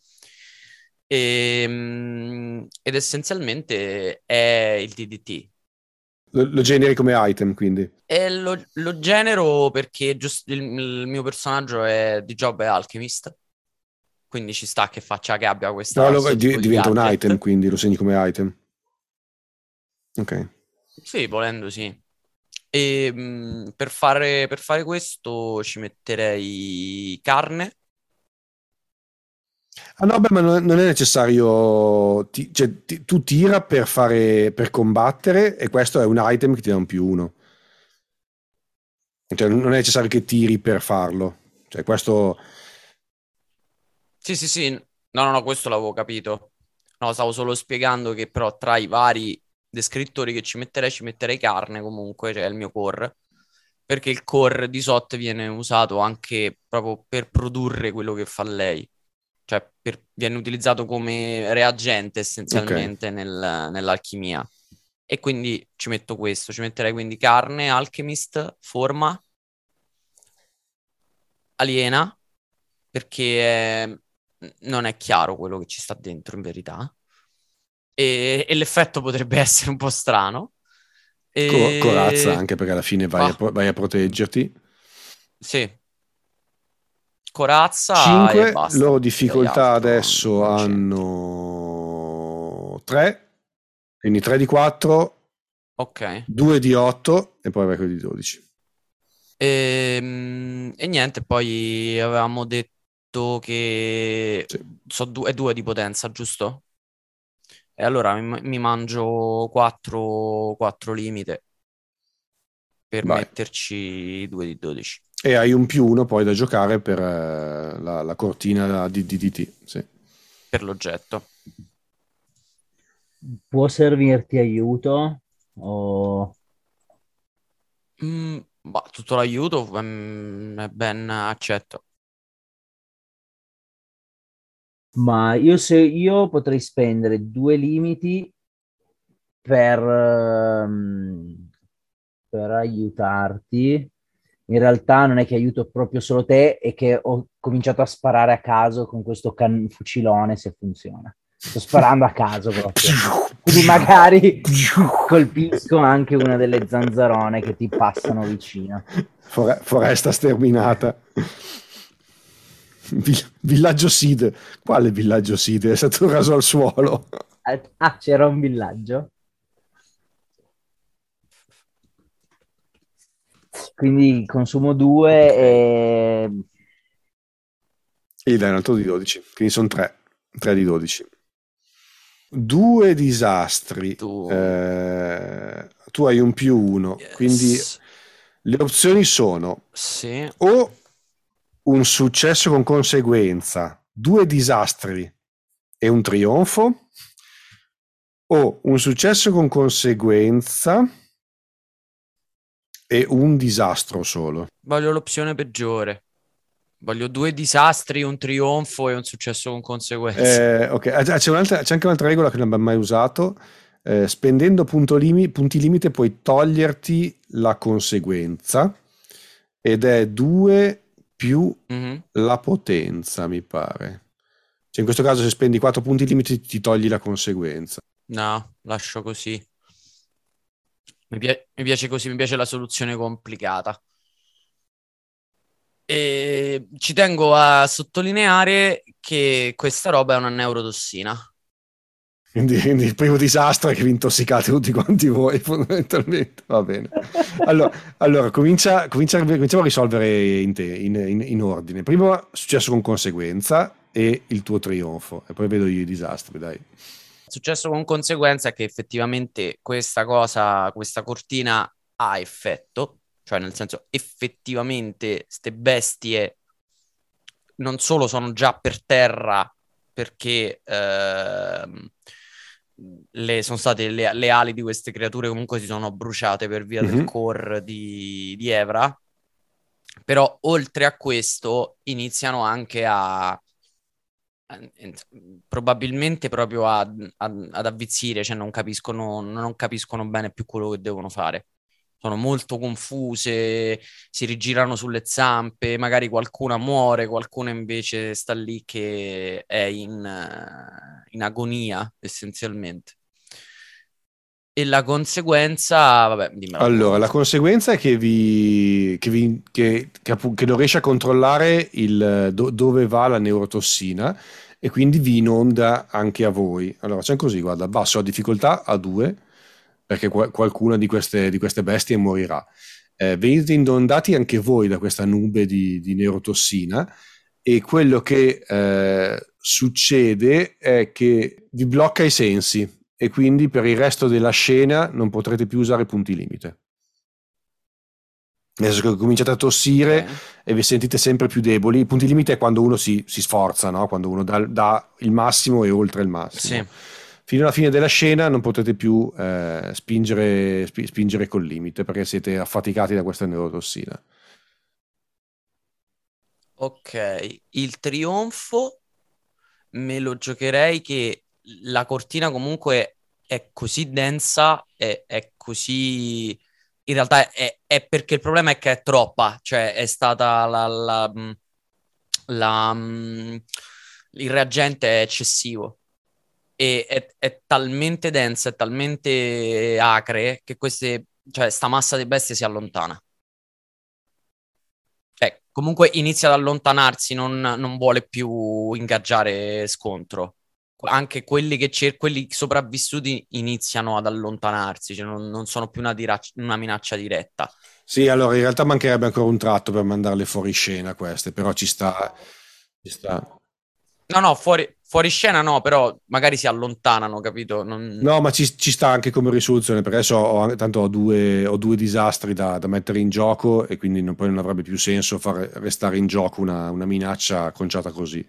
Ehm, ed essenzialmente è il DDT. Lo, lo generi come item, quindi. E lo, lo genero perché giusto il, il mio personaggio è di Job e Alchemist. Quindi ci sta che faccia che abbia questa. No, lo- di- diventa un gadget. item, quindi lo segni come item. Ok. Sì, volendo sì. E mh, per fare, per fare questo ci metterei carne. Ah no, beh, ma non è necessario, ti- cioè, ti- tu tira per fare, per combattere e questo è un item che ti dà un più uno. Cioè, non è necessario che tiri per farlo. Cioè, questo... Sì, sì, sì. No, no, no, questo l'avevo capito. No, stavo solo spiegando che però tra i vari descrittori che ci metterei, ci metterei carne comunque, cioè il mio core. Perché il core di SOT viene usato anche proprio per produrre quello che fa lei. Cioè, per- viene utilizzato come reagente essenzialmente nel- nell'alchimia. E quindi ci metto questo, ci metterei quindi carne, alchemist, forma, aliena, perché eh, non è chiaro quello che ci sta dentro in verità. E, e l'effetto potrebbe essere un po' strano. E... co- corazza, anche perché alla fine vai, a, Ah. pro- vai a proteggerti. Sì. Corazza e 5, basta. loro difficoltà adesso non hanno 3, quindi 3 di 4, Ok. 2 di 8 e poi vai quelli di 12. Ehm, E, niente, poi avevamo detto che Sì. so due, è due di potenza, giusto? E allora mi, mi mangio 4, limite per Vai. metterci 2 di 12. E hai un più 1 poi da giocare per eh, la, la cortina di DDT. Sì. per l'oggetto. Può servirti aiuto? O... Mm, bah, tutto l'aiuto mm, è ben accetto. Ma io, se, io potrei spendere due limiti per, ehm, per aiutarti. In realtà non è che aiuto proprio solo te, è che ho cominciato a sparare a caso con questo can- fucilone se funziona. Sto sparando a caso proprio. Quindi magari colpisco anche una delle zanzarone che ti passano vicino. Fore- foresta sterminata. Vi- villaggio Sid. Quale villaggio Sid? È stato raso al suolo. Ah, c'era un villaggio? Quindi consumo due e... E dai un altro di 12. Quindi sono 3. 3 di 12. Due disastri. Tu- Eh, tu hai un più 1. Quindi Yes. le opzioni sono Sì. o un successo con conseguenza, due disastri e un trionfo, o un successo con conseguenza e un disastro solo. Voglio l'opzione peggiore. Voglio due disastri, un trionfo e un successo con conseguenze. Eh, ok, Ah, c'è, un'altra- c'è anche un'altra regola che non abbiamo mai usato. Eh, spendendo limi- punti limite puoi toglierti la conseguenza ed è 2 più Mhm. la potenza, mi pare. Cioè, in questo caso se spendi 4 punti limite ti togli la conseguenza. No, lascio così. Mi, pia- mi piace così, mi piace la soluzione complicata. E ci tengo a sottolineare che questa roba è una neurotossina. Quindi, quindi il primo disastro è che vi intossicate tutti quanti voi, fondamentalmente. Va bene. Allora, allora, comincia, comincia- cominciamo a risolvere in, te- in- in- in ordine. Primo successo con conseguenza e il tuo trionfo, e poi vedo i disastri, dai. Successo con conseguenza che effettivamente questa cosa, questa cortina ha effetto, cioè nel senso effettivamente ste bestie non solo sono già per terra perché ehm, le, sono state le, le ali di queste creature comunque si sono bruciate per via del Mhm. core di, di Evra, però oltre a questo iniziano anche a probabilmente proprio a- a- ad avvizzire, cioè non capiscono, non capiscono bene più quello che devono fare. Sono molto confuse, si rigirano sulle zampe, magari qualcuna muore, qualcuna invece sta lì che è in, eh, in agonia essenzialmente. E la conseguenza, vabbè, dimmela. Allora, la conseguenza è che, vi, che, vi, che, che, non riesce a controllare il, do, dove va la neurotossina e quindi vi inonda anche a voi. Allora, c'è così, guarda, basso la difficoltà a 2, perché qualcuna di queste, di queste bestie morirà. Eh, venite inondati anche voi da questa nube di, di neurotossina e quello che eh, succede è che vi blocca i sensi e quindi per il resto della scena non potrete più usare punti limite. Nel senso che cominciate a tossire okay. e vi sentite sempre più deboli. I punti limite è quando uno si, si sforza, no? quando uno dà, dà, il massimo e oltre il massimo. Sì. Fino alla fine della scena non potete più eh, spingere, sp- spingere col limite perché siete affaticati da questa neurotossina. Ok, il trionfo me lo giocherei che la cortina comunque è così densa, è, è così... In realtà è, è, perché il problema è che è troppa, cioè è stata la... la, mm, la mm, il reagente è eccessivo e è, è, talmente densa, è talmente acre che queste, cioè, sta massa di bestie si allontana. Cioè, comunque inizia ad allontanarsi, non, non vuole più ingaggiare scontro anche quelli che cer- quelli sopravvissuti iniziano ad allontanarsi, cioè non, non sono più una, dirac- una, minaccia diretta. Sì, allora in realtà mancherebbe ancora un tratto per mandarle fuori scena queste, però ci sta. Ci sta. No, no, fuori, fuori scena no, però magari si allontanano, capito? Non... No, ma ci, ci, sta anche come risoluzione, perché adesso ho, tanto ho due, ho due disastri da, da, mettere in gioco e quindi non, poi non avrebbe più senso far restare in gioco una, una minaccia conciata così.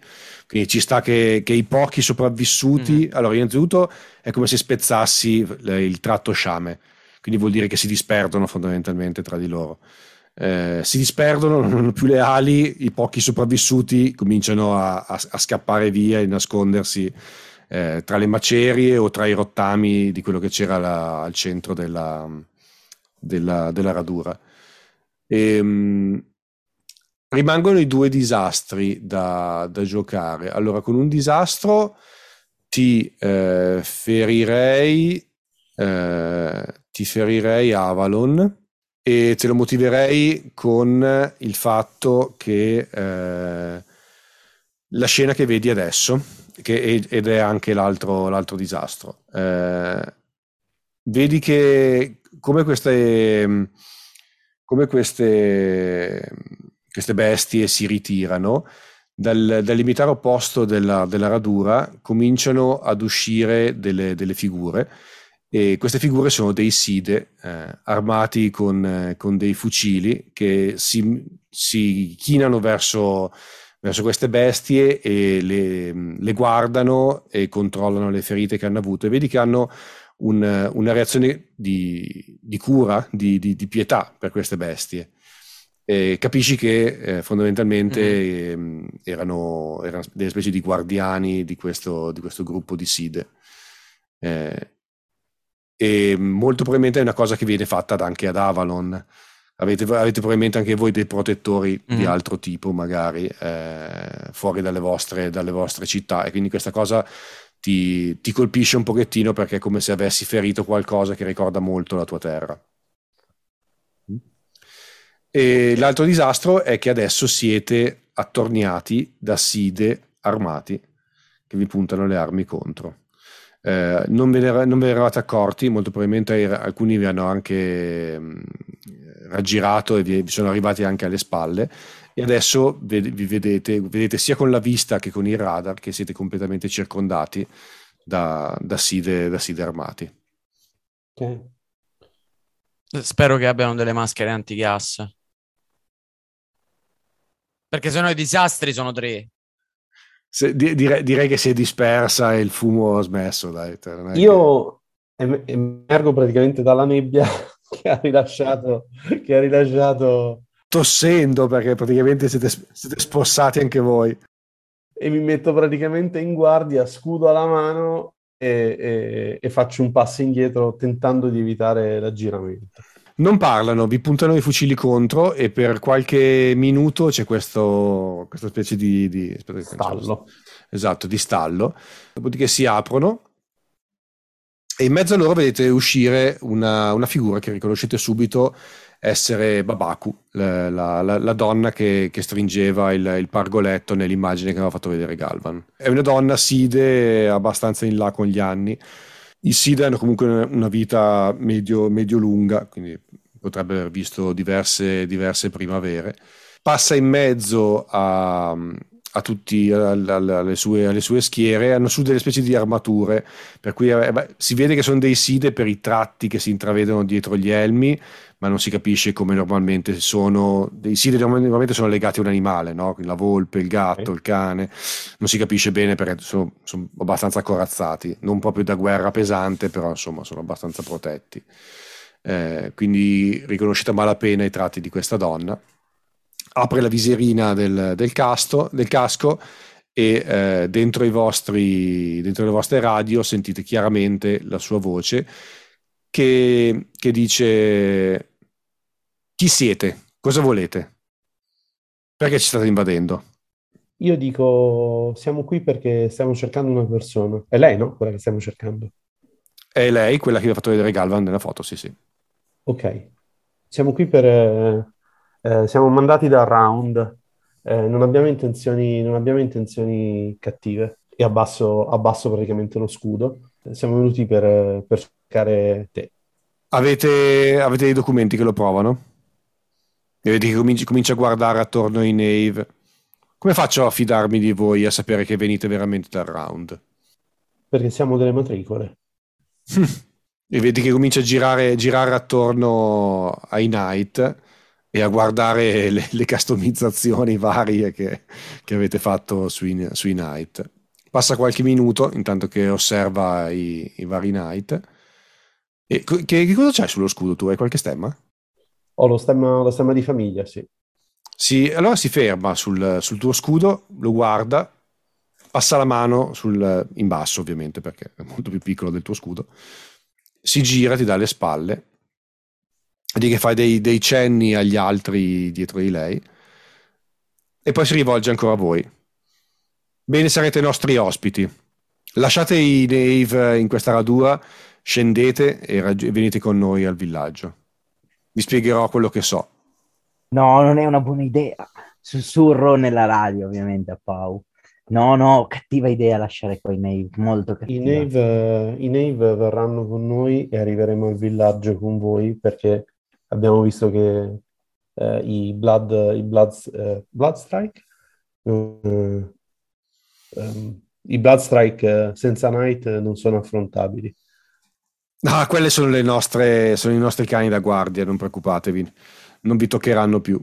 Quindi ci sta che, che i pochi sopravvissuti, mm. allora innanzitutto è come se spezzassi il tratto sciame, quindi vuol dire che si disperdono fondamentalmente tra di loro eh, si disperdono, non hanno più le ali, i pochi sopravvissuti cominciano a, a, a scappare via e nascondersi eh, tra le macerie o tra i rottami di quello che c'era la, al centro della, della, della radura. E, ehm, rimangono i due disastri da, da, giocare. Allora, con un disastro ti eh, ferirei, eh, ti ferirei Avalon e te lo motiverei con il fatto che eh, la scena che vedi adesso, che, ed è anche l'altro, l'altro disastro, eh, vedi che come queste, come queste, queste bestie si ritirano, dal, dal limitare opposto della, della, radura cominciano ad uscire delle, delle figure e queste figure sono dei side eh, armati con, eh, con, dei fucili che si, si chinano verso, verso, queste bestie e le, le, guardano e controllano le ferite che hanno avuto. E vedi che hanno un, una reazione di, di cura, di, di, di, pietà per queste bestie. E capisci che eh, fondamentalmente mm. eh, erano, erano, delle specie di guardiani di questo, questo gruppo di side. Eh, e molto probabilmente è una cosa che viene fatta anche ad Avalon. Avete, avete probabilmente anche voi dei protettori mm. di altro tipo, magari eh, fuori dalle vostre, dalle vostre, città, e quindi questa cosa ti, ti, colpisce un pochettino perché è come se avessi ferito qualcosa che ricorda molto la tua terra. E l'altro disastro è che adesso siete attorniati da side armati che vi puntano le armi contro. Eh, non, ve ne, non, ve ne, eravate accorti, molto probabilmente alcuni vi hanno anche mh, raggirato e vi, vi, sono arrivati anche alle spalle e adesso ved, vi vedete, vedete sia con la vista che con il radar che siete completamente circondati da, da, side, da side armati. Okay. Spero che abbiano delle maschere antigas. Perché se no i disastri sono tre. Se, direi, direi, che si è dispersa e il fumo ha smesso. Dai, Io che... emergo praticamente dalla nebbia che ha rilasciato, che ha rilasciato... Tossendo perché praticamente siete, siete spossati anche voi. E mi metto praticamente in guardia, scudo alla mano e, e, e faccio un passo indietro tentando di evitare l'aggiramento. Non parlano, vi puntano i fucili contro e per qualche minuto c'è questo, questa specie di, di stallo. Esatto, di stallo. Dopodiché si aprono e in mezzo a loro vedete uscire una, una figura che riconoscete subito essere Babaku, la, la, la donna che, che stringeva il, il, pargoletto nell'immagine che aveva fatto vedere Galvan. È una donna side abbastanza in là con gli anni. I side hanno comunque una vita medio, medio lunga, quindi potrebbe aver visto diverse, diverse primavere. Passa in mezzo a, a tutti, alle sue, alle sue, schiere, hanno su delle specie di armature, per cui eh, beh, si vede che sono dei side per i tratti che si intravedono dietro gli elmi, ma non si capisce come normalmente sono, dei side normalmente sono legati a un animale, no? la volpe, il gatto, il cane, non si capisce bene perché sono, sono abbastanza corazzati, non proprio da guerra pesante, però insomma sono abbastanza protetti. Eh, quindi riconoscete a malapena i tratti di questa donna apre la viserina del, del, casto, del casco e eh, dentro, i vostri, dentro le vostre radio sentite chiaramente la sua voce che, che dice chi siete? Cosa volete? Perché ci state invadendo? Io dico siamo qui perché stiamo cercando una persona. È lei, no? Quella che stiamo cercando. È lei, quella che vi ha fatto vedere Galvan nella foto, sì, sì. Ok. Siamo qui per... Eh eh, siamo mandati da Round, eh, non, abbiamo intenzioni, non abbiamo intenzioni cattive e abbasso, abbasso praticamente lo scudo. Siamo venuti per, per cercare te. Avete, avete dei documenti che lo provano? E vedi che cominci, comincia a guardare attorno ai Nave. Come faccio a fidarmi di voi a sapere che venite veramente dal round? Perché siamo delle matricole. e vedi che comincia a girare, girare attorno ai Knight e a guardare le, le customizzazioni varie che, che avete fatto sui, sui, Night. Passa qualche minuto intanto che osserva i, i vari Night. E che, che, cosa c'hai sullo scudo tu? Hai qualche stemma? Ho lo stemma, lo stemma di famiglia, sì. Sì, allora si ferma sul, sul tuo scudo, lo guarda, passa la mano sul, in basso ovviamente perché è molto più piccolo del tuo scudo, si gira, ti dà le spalle di che fai dei, dei cenni agli altri dietro di lei e poi si rivolge ancora a voi. Bene, sarete nostri ospiti. Lasciate i Nave in questa radura, scendete e raggi- venite con noi al villaggio. Vi spiegherò quello che so. No, non è una buona idea. Sussurro nella radio, ovviamente, a Pau. No, no, cattiva idea lasciare qua i Nave, molto cattiva. I Nave, I Nave verranno con noi e arriveremo al villaggio con voi perché abbiamo visto che eh, i Blood, i Blood, eh, Blood Strike, um, i Blood Strike senza Night non sono affrontabili. Ah, quelle sono, nostre, sono i nostri cani da guardia, non preoccupatevi, non vi toccheranno più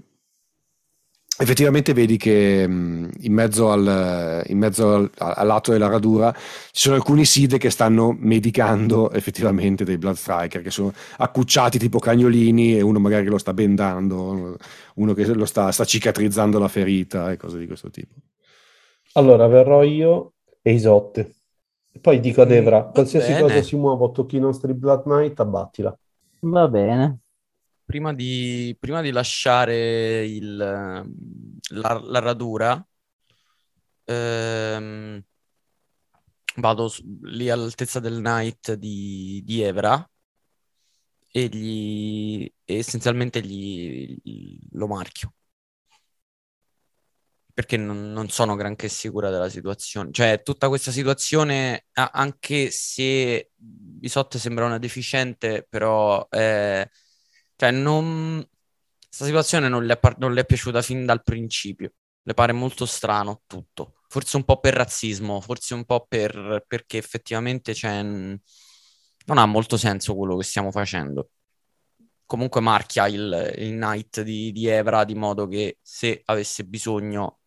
effettivamente vedi che mh, in mezzo, al, in mezzo al, al, lato della radura ci sono alcuni side che stanno medicando effettivamente dei Blood Striker che sono accucciati tipo cagnolini e uno magari lo sta bendando, uno che lo sta, sta cicatrizzando la ferita e cose di questo tipo. Allora verrò io e Isotte. Poi dico ad mm, Evra, qualsiasi bene. cosa si muova o tocchi i nostri Blood Knight, abbattila. Va bene prima di, prima di lasciare il, la, la, radura, ehm, vado lì all'altezza del Knight di, di Evra e, gli, essenzialmente gli, lo marchio. Perché non, non, sono granché sicura della situazione. Cioè, tutta questa situazione, anche se Isotte sembra una deficiente, però... Eh, cioè, non... Questa situazione non le, è, non le è piaciuta fin dal principio. Le pare molto strano tutto. Forse un po' per razzismo, forse un po' per... perché effettivamente cioè, non ha molto senso quello che stiamo facendo. Comunque marchia il, il Knight di, di Evra di modo che se avesse bisogno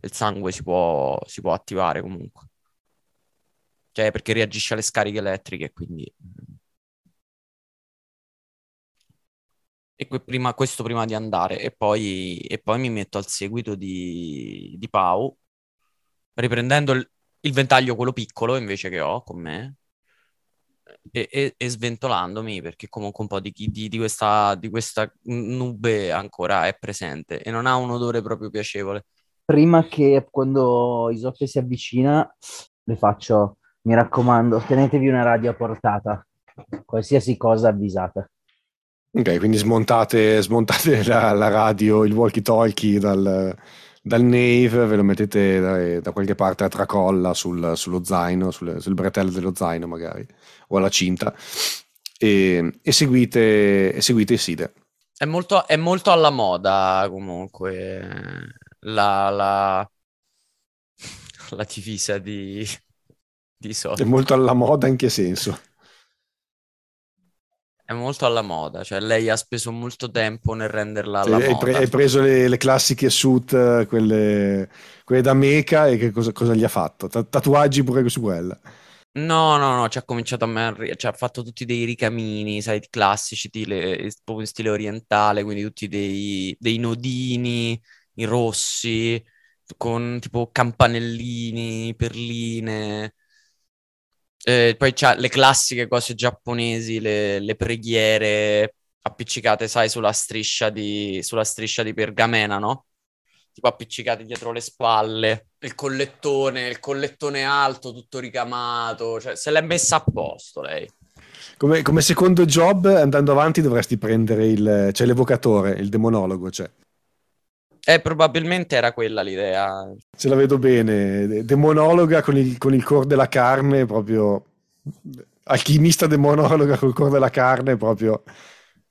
il sangue si può, si può attivare comunque. Cioè, perché reagisce alle scariche elettriche, quindi Que- prima, questo prima di andare, e poi, e poi mi metto al seguito di, di Pau, riprendendo il, il, ventaglio, quello piccolo invece che ho con me, e, e, e sventolandomi perché comunque un po' di, di, di, questa, di questa nube ancora è presente e non ha un odore proprio piacevole. Prima che quando Isotte si avvicina, le faccio, mi raccomando, tenetevi una radio a portata qualsiasi cosa avvisata. Ok, quindi smontate, smontate la, la radio, il walkie-talkie dal, dal Nave, ve lo mettete da, da qualche parte a tracolla sul, sullo zaino, sul, sul bretello dello zaino magari, o alla cinta, e, e seguite, e seguite il SIDE. È molto, è molto alla moda comunque la, la, la divisa di, di Sotte. È molto alla moda in che senso? È molto alla moda, cioè lei ha speso molto tempo nel renderla alla Hai, moda. pre- hai preso le, le classiche suit, quelle, quelle da meca, e che cosa, cosa gli ha fatto? Ta- tatuaggi pure su quella. No, no, no, ci ha cominciato a me- cioè, ha fatto tutti dei ricamini, sai, classici, stile, proprio in stile orientale, quindi tutti dei, dei nodini in rossi, con tipo campanellini, perline. Eh, poi c'ha le classiche cose giapponesi, le, le preghiere appiccicate, sai, sulla striscia di, sulla striscia di pergamena, no? Tipo appiccicate dietro le spalle, il collettone, il collettone alto, tutto ricamato, cioè se l'è messa a posto lei. Come, come secondo job, andando avanti, dovresti prendere il, cioè l'evocatore, il demonologo. Cioè. Eh, probabilmente era quella l'idea. Se la vedo bene, demonologa con il, con il core della carne, proprio alchimista demonologa col core della carne, proprio.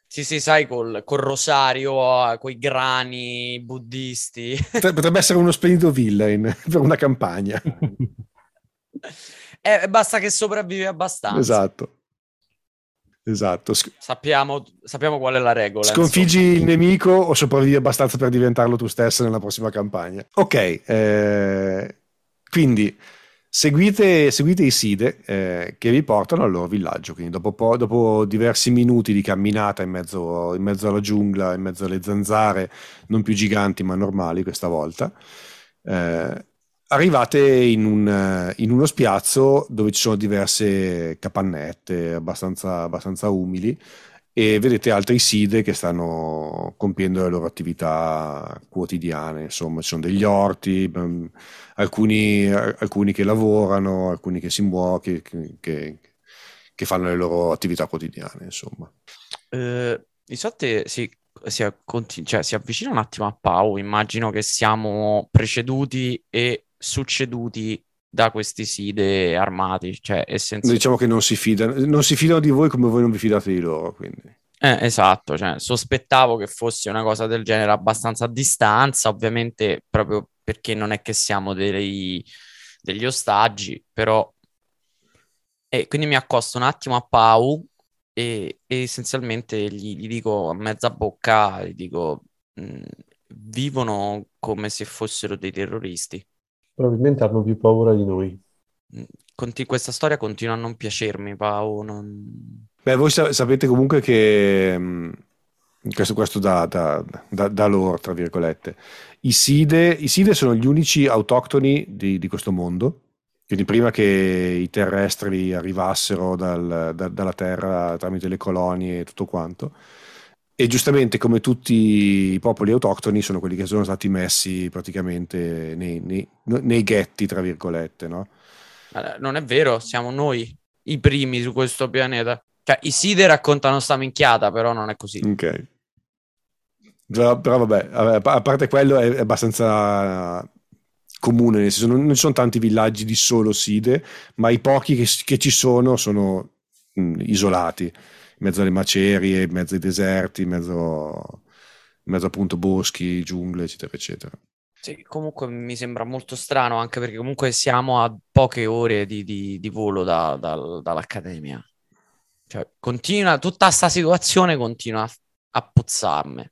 Sì, sì, sai, col, col rosario, con i grani buddisti. Potrebbe essere uno splendido villain per una campagna. eh, basta che sopravvive abbastanza. Esatto. Esatto. Sappiamo, sappiamo, qual è la regola. Sconfiggi insomma. il nemico o sopravvivi abbastanza per diventarlo tu stesso nella prossima campagna. Ok, eh, quindi seguite, seguite, i SIDE eh, che vi portano al loro villaggio. Quindi dopo, po- dopo diversi minuti di camminata in mezzo, in mezzo, alla giungla, in mezzo alle zanzare, non più giganti ma normali questa volta, eh, arrivate in, un, in, uno spiazzo dove ci sono diverse capannette abbastanza, abbastanza, umili e vedete altri side che stanno compiendo le loro attività quotidiane, insomma ci sono degli orti, alcuni, alcuni che lavorano, alcuni che si muovono, che, che, che, fanno le loro attività quotidiane, insomma. Uh, Isotte si, si, cioè, si avvicina un attimo a Pau, immagino che siamo preceduti e succeduti da questi side armati. Cioè, essenzialmente... Diciamo che non si fidano, non si fidano di voi come voi non vi fidate di loro. Quindi. Eh, esatto, cioè, sospettavo che fosse una cosa del genere abbastanza a distanza, ovviamente proprio perché non è che siamo dei, degli ostaggi, però... E quindi mi accosto un attimo a Pau e, e essenzialmente gli, gli, dico a mezza bocca, gli dico, mh, vivono come se fossero dei terroristi. Probabilmente hanno più paura di noi. Conti- questa storia continua a non piacermi, Pau. Non... Beh, voi sa- sapete comunque che mh, questo, questo da, da, da, da, loro, tra virgolette, i Side, i Side sono gli unici autoctoni di, di, questo mondo. Quindi prima che i terrestri arrivassero dal, dalla Terra tramite le colonie e tutto quanto, e giustamente, come tutti i popoli autoctoni, sono quelli che sono stati messi praticamente nei, nei, nei ghetti, tra virgolette, no? Non è vero, siamo noi i primi su questo pianeta. Cioè, i Side raccontano sta minchiata, però non è così. Ok. Però, però vabbè, a parte quello è, abbastanza comune, nel senso non, non ci sono tanti villaggi di solo Side, ma i pochi che, che ci sono sono mh, isolati, mezzo alle macerie, in mezzo ai deserti, in mezzo, in mezzo appunto boschi, giungle, eccetera, eccetera. Sì, comunque mi sembra molto strano, anche perché comunque siamo a poche ore di, di, di volo da, da, dall'Accademia. Cioè, continua, tutta questa situazione continua a, a puzzarmi.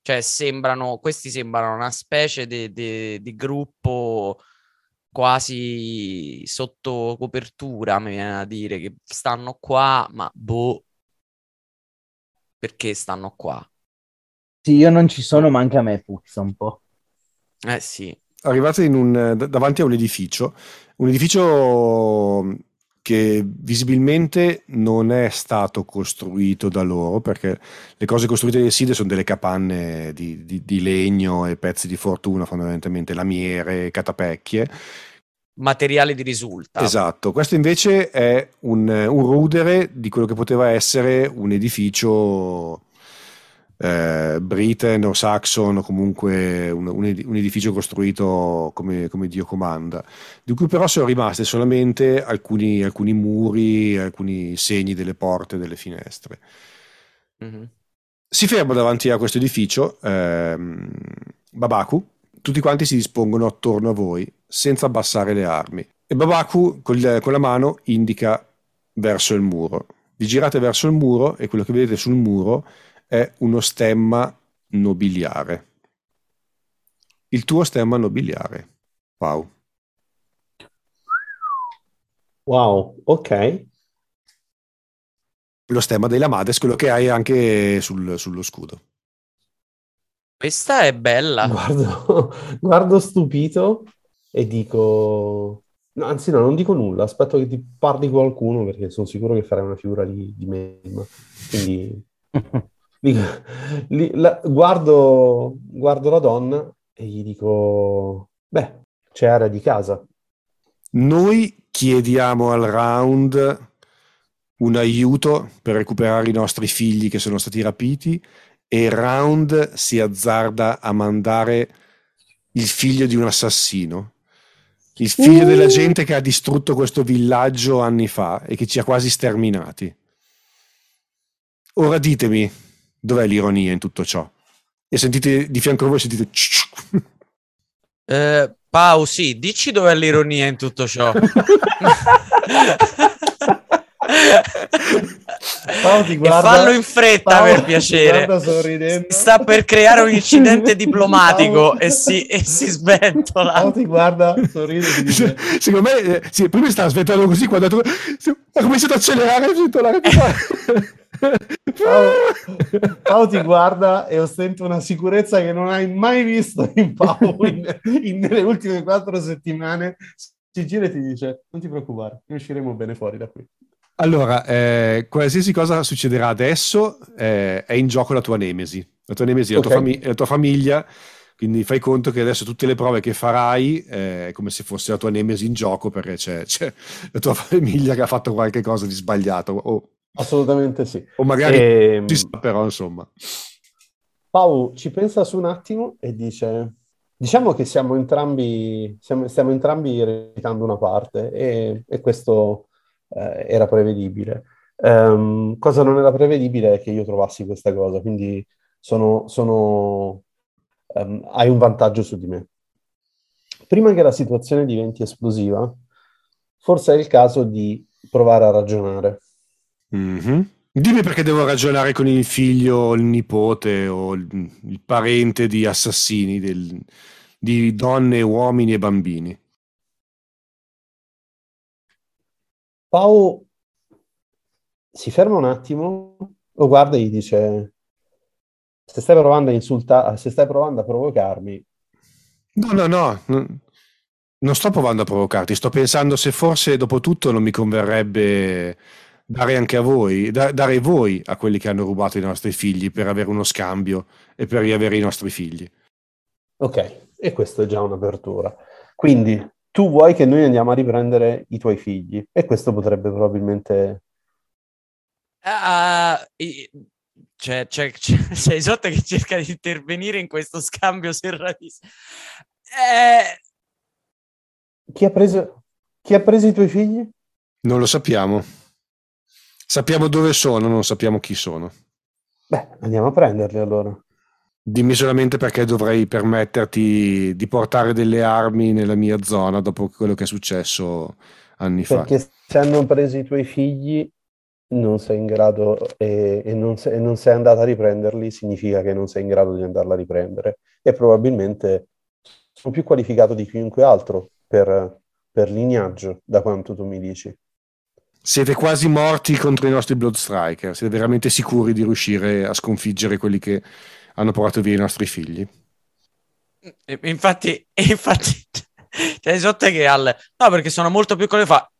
Cioè, sembrano, questi sembrano una specie di gruppo quasi sotto copertura, mi viene a dire, che stanno qua, ma boh, perché stanno qua? Sì, io non ci sono, ma anche a me puzza un po'. Eh sì. Arrivate un, davanti a un edificio, un edificio che visibilmente non è stato costruito da loro perché le cose costruite nel SIDE sono delle capanne di, di, di legno e pezzi di fortuna fondamentalmente, lamiere, catapecchie materiale di risulta. Esatto, questo invece è un, un rudere di quello che poteva essere un edificio eh, Britain o Saxon o comunque un, un edificio costruito come, come, Dio comanda, di cui però sono rimaste solamente alcuni, alcuni muri, alcuni segni delle porte, delle finestre. Mm-hmm. Si ferma davanti a questo edificio ehm, Babaku, tutti quanti si dispongono attorno a voi senza abbassare le armi e Babaku con, con la mano indica verso il muro. Vi girate verso il muro e quello che vedete sul muro è uno stemma nobiliare. Il tuo stemma nobiliare, Pau. Wow, ok. Lo stemma dei Lamades, quello che hai anche sul, sullo scudo. Questa è bella. Guardo, guardo stupito e dico... No, anzi no, non dico nulla, aspetto che ti parli qualcuno perché sono sicuro che farai una figura di, di meme. Quindi Li, la, guardo, guardo la donna e gli dico, beh, c'è area di casa. Noi chiediamo al round un aiuto per recuperare i nostri figli che sono stati rapiti e round si azzarda a mandare il figlio di un assassino. Il figlio uh. della gente che ha distrutto questo villaggio anni fa e che ci ha quasi sterminati. Ora ditemi, Dov'è l'ironia in tutto ciò? E sentite di fianco a voi, sentite... Eh, Pau, sì, dici dov'è l'ironia in tutto ciò. Pau ti guarda, e fallo in fretta Pau per piacere. Sta per creare un incidente diplomatico e, si, e si sventola. Pau ti guarda, sorride. Dice... Secondo me, eh, sì, prima stava sventolando così quando ha, ha cominciato ad accelerare. Pau, Pau, ti guarda e ostenta una sicurezza che non hai mai visto in Pau in, in, nelle ultime quattro settimane. Si gira e ti dice: Non ti preoccupare, ne usciremo bene fuori da qui. Allora, eh, qualsiasi cosa succederà adesso eh, è in gioco la tua nemesi. La tua nemesi è okay. la, tua fami- la tua famiglia. Quindi fai conto che adesso tutte le prove che farai eh, è come se fosse la tua nemesi in gioco perché c'è, c'è, la tua famiglia che ha fatto qualche cosa di sbagliato o Assolutamente sì. O magari e... Ehm, ci sta, però insomma. Paolo ci pensa su un attimo e dice: Diciamo che siamo entrambi, siamo, stiamo entrambi ereditando una parte e, e questo eh, era prevedibile. Um, cosa non era prevedibile è che io trovassi questa cosa, quindi sono, sono, um, hai un vantaggio su di me. Prima che la situazione diventi esplosiva, forse è il caso di provare a ragionare. Mm-hmm. Dimmi perché devo ragionare con il figlio, il nipote o il, il parente di assassini, del, di donne, uomini e bambini. Pau si ferma un attimo, lo guarda e gli dice: Se stai provando a insultare, se stai provando a provocarmi. No, no, no, no, non sto provando a provocarti, sto pensando se forse dopo tutto non mi converrebbe dare anche a voi, da, dare voi a quelli che hanno rubato i nostri figli per avere uno scambio e per riavere i nostri figli. Ok, e questa è già un'apertura. Quindi tu vuoi che noi andiamo a riprendere i tuoi figli e questo potrebbe probabilmente... Uh, c'è, c'è, c'è, c'è Isotta che cerca di intervenire in questo scambio serratissimo. Eh... Chi, ha preso, chi ha preso i tuoi figli? Non lo sappiamo. Sappiamo dove sono, non sappiamo chi sono. Beh, andiamo a prenderli allora. Dimmi solamente perché dovrei permetterti di portare delle armi nella mia zona dopo quello che è successo anni perché fa. Perché se hanno preso i tuoi figli non sei in grado e, e, non sei, e, non sei, andato a riprenderli, significa che non sei in grado di andarla a riprendere. E probabilmente sono più qualificato di chiunque altro per, per lignaggio, da quanto tu mi dici. Siete quasi morti contro i nostri Blood Striker. Siete veramente sicuri di riuscire a sconfiggere quelli che hanno portato via i nostri figli? Infatti, infatti c'è sotto che al... No, perché sono molto piccoli fa...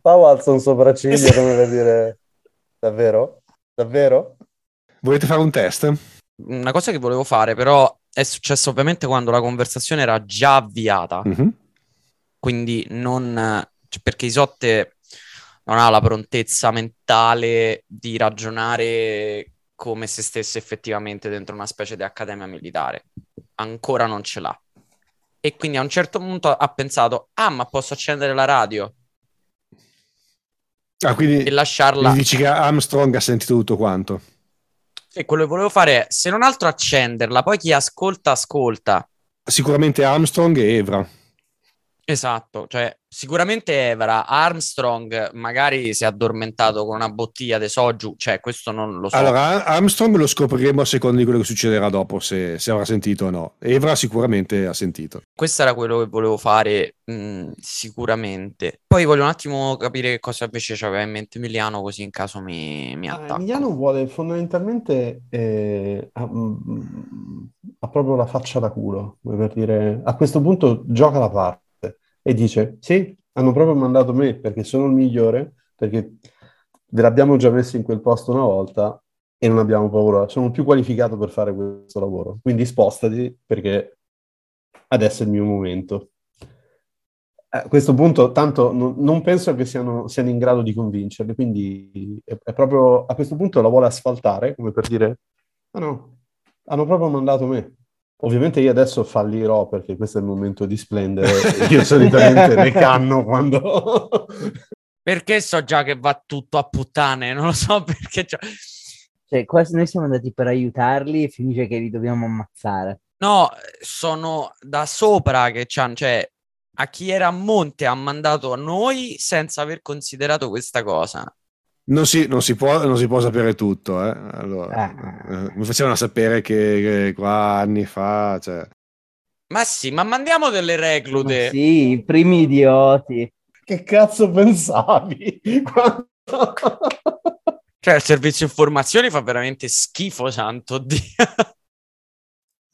Pau alza un sopracciglio come per dire... Davvero? Davvero? Volete fare un test? Una cosa che volevo fare, però, è successo ovviamente quando la conversazione era già avviata. Mm-hmm. quindi non... cioè, perché Isotte non ha la prontezza mentale di ragionare come se stesse effettivamente dentro una specie di accademia militare. Ancora non ce l'ha. E quindi a un certo punto ha pensato, ah, ma posso accendere la radio Ah, quindi e lasciarla... mi dici che Armstrong ha sentito tutto quanto. E quello che volevo fare è, se non altro, accenderla. Poi chi ascolta, ascolta. Sicuramente Armstrong e Evra. Esatto, cioè sicuramente Evra, Armstrong magari si è addormentato con una bottiglia di soju, cioè questo non lo so. Allora, Armstrong lo scopriremo a seconda di quello che succederà dopo, se, se avrà sentito o no. Evra sicuramente ha sentito. Questo era quello che volevo fare mh, sicuramente. Poi voglio un attimo capire che cosa invece c'aveva in mente Emiliano, così in caso mi, mi Ah, attacco. Emiliano vuole fondamentalmente eh, ha, mm, ha proprio la faccia da culo, come per dire, a questo punto gioca la parte e dice: Sì, hanno proprio mandato me perché sono il migliore, perché ve l'abbiamo già messo in quel posto una volta e non abbiamo paura, sono più qualificato per fare questo lavoro. Quindi spostati perché adesso è il mio momento. A questo punto, tanto non, non penso che siano, siano in grado di convincerli, quindi è, è proprio a questo punto la vuole asfaltare, come per dire: Ah no, hanno proprio mandato me. Ovviamente io adesso fallirò perché questo è il momento di splendere. Io solitamente ne canno quando... Perché so già che va tutto a puttane, non lo so perché... Cioè, qua noi siamo andati per aiutarli e finisce che li dobbiamo ammazzare. No, sono da sopra che c'hanno, cioè a chi era a monte ha mandato a noi senza aver considerato questa cosa. Non si, non si può, non si può sapere tutto, eh. Allora, Ah. eh, mi facevano sapere che, che qua anni fa, cioè, Ma sì, ma mandiamo delle Ma reclute. sì, i primi idioti. Che cazzo pensavi? Quando- Cioè, il servizio informazioni fa veramente schifo, santo Dio.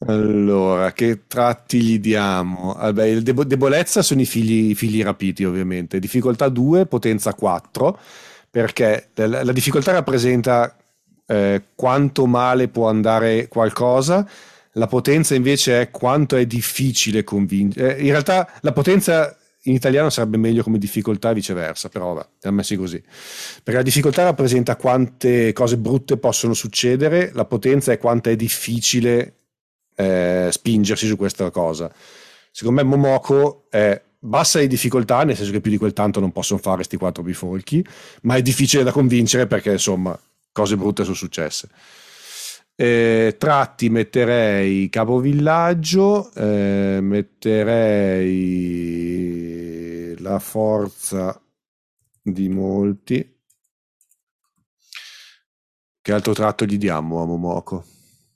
Allora, che tratti gli diamo? Vabbè, il debo- debolezza sono i figli, i figli rapiti, ovviamente. Difficoltà 2, potenza 4, perché la, difficoltà rappresenta eh, quanto male può andare qualcosa, la potenza invece è quanto è difficile convincere. in realtà la potenza in italiano sarebbe meglio come difficoltà e viceversa, però vabbè, hanno messi così. Perché la difficoltà rappresenta quante cose brutte possono succedere, la potenza è quanto è difficile eh, spingersi su questa cosa. Secondo me Momoko è bassa di difficoltà, nel senso che più di quel tanto non possono fare sti quattro bifolchi, ma è difficile da convincere perché insomma cose brutte sono successe. Eh, tratti metterei capovillaggio, eh, metterei la forza di molti. Che altro tratto gli diamo a Momoko?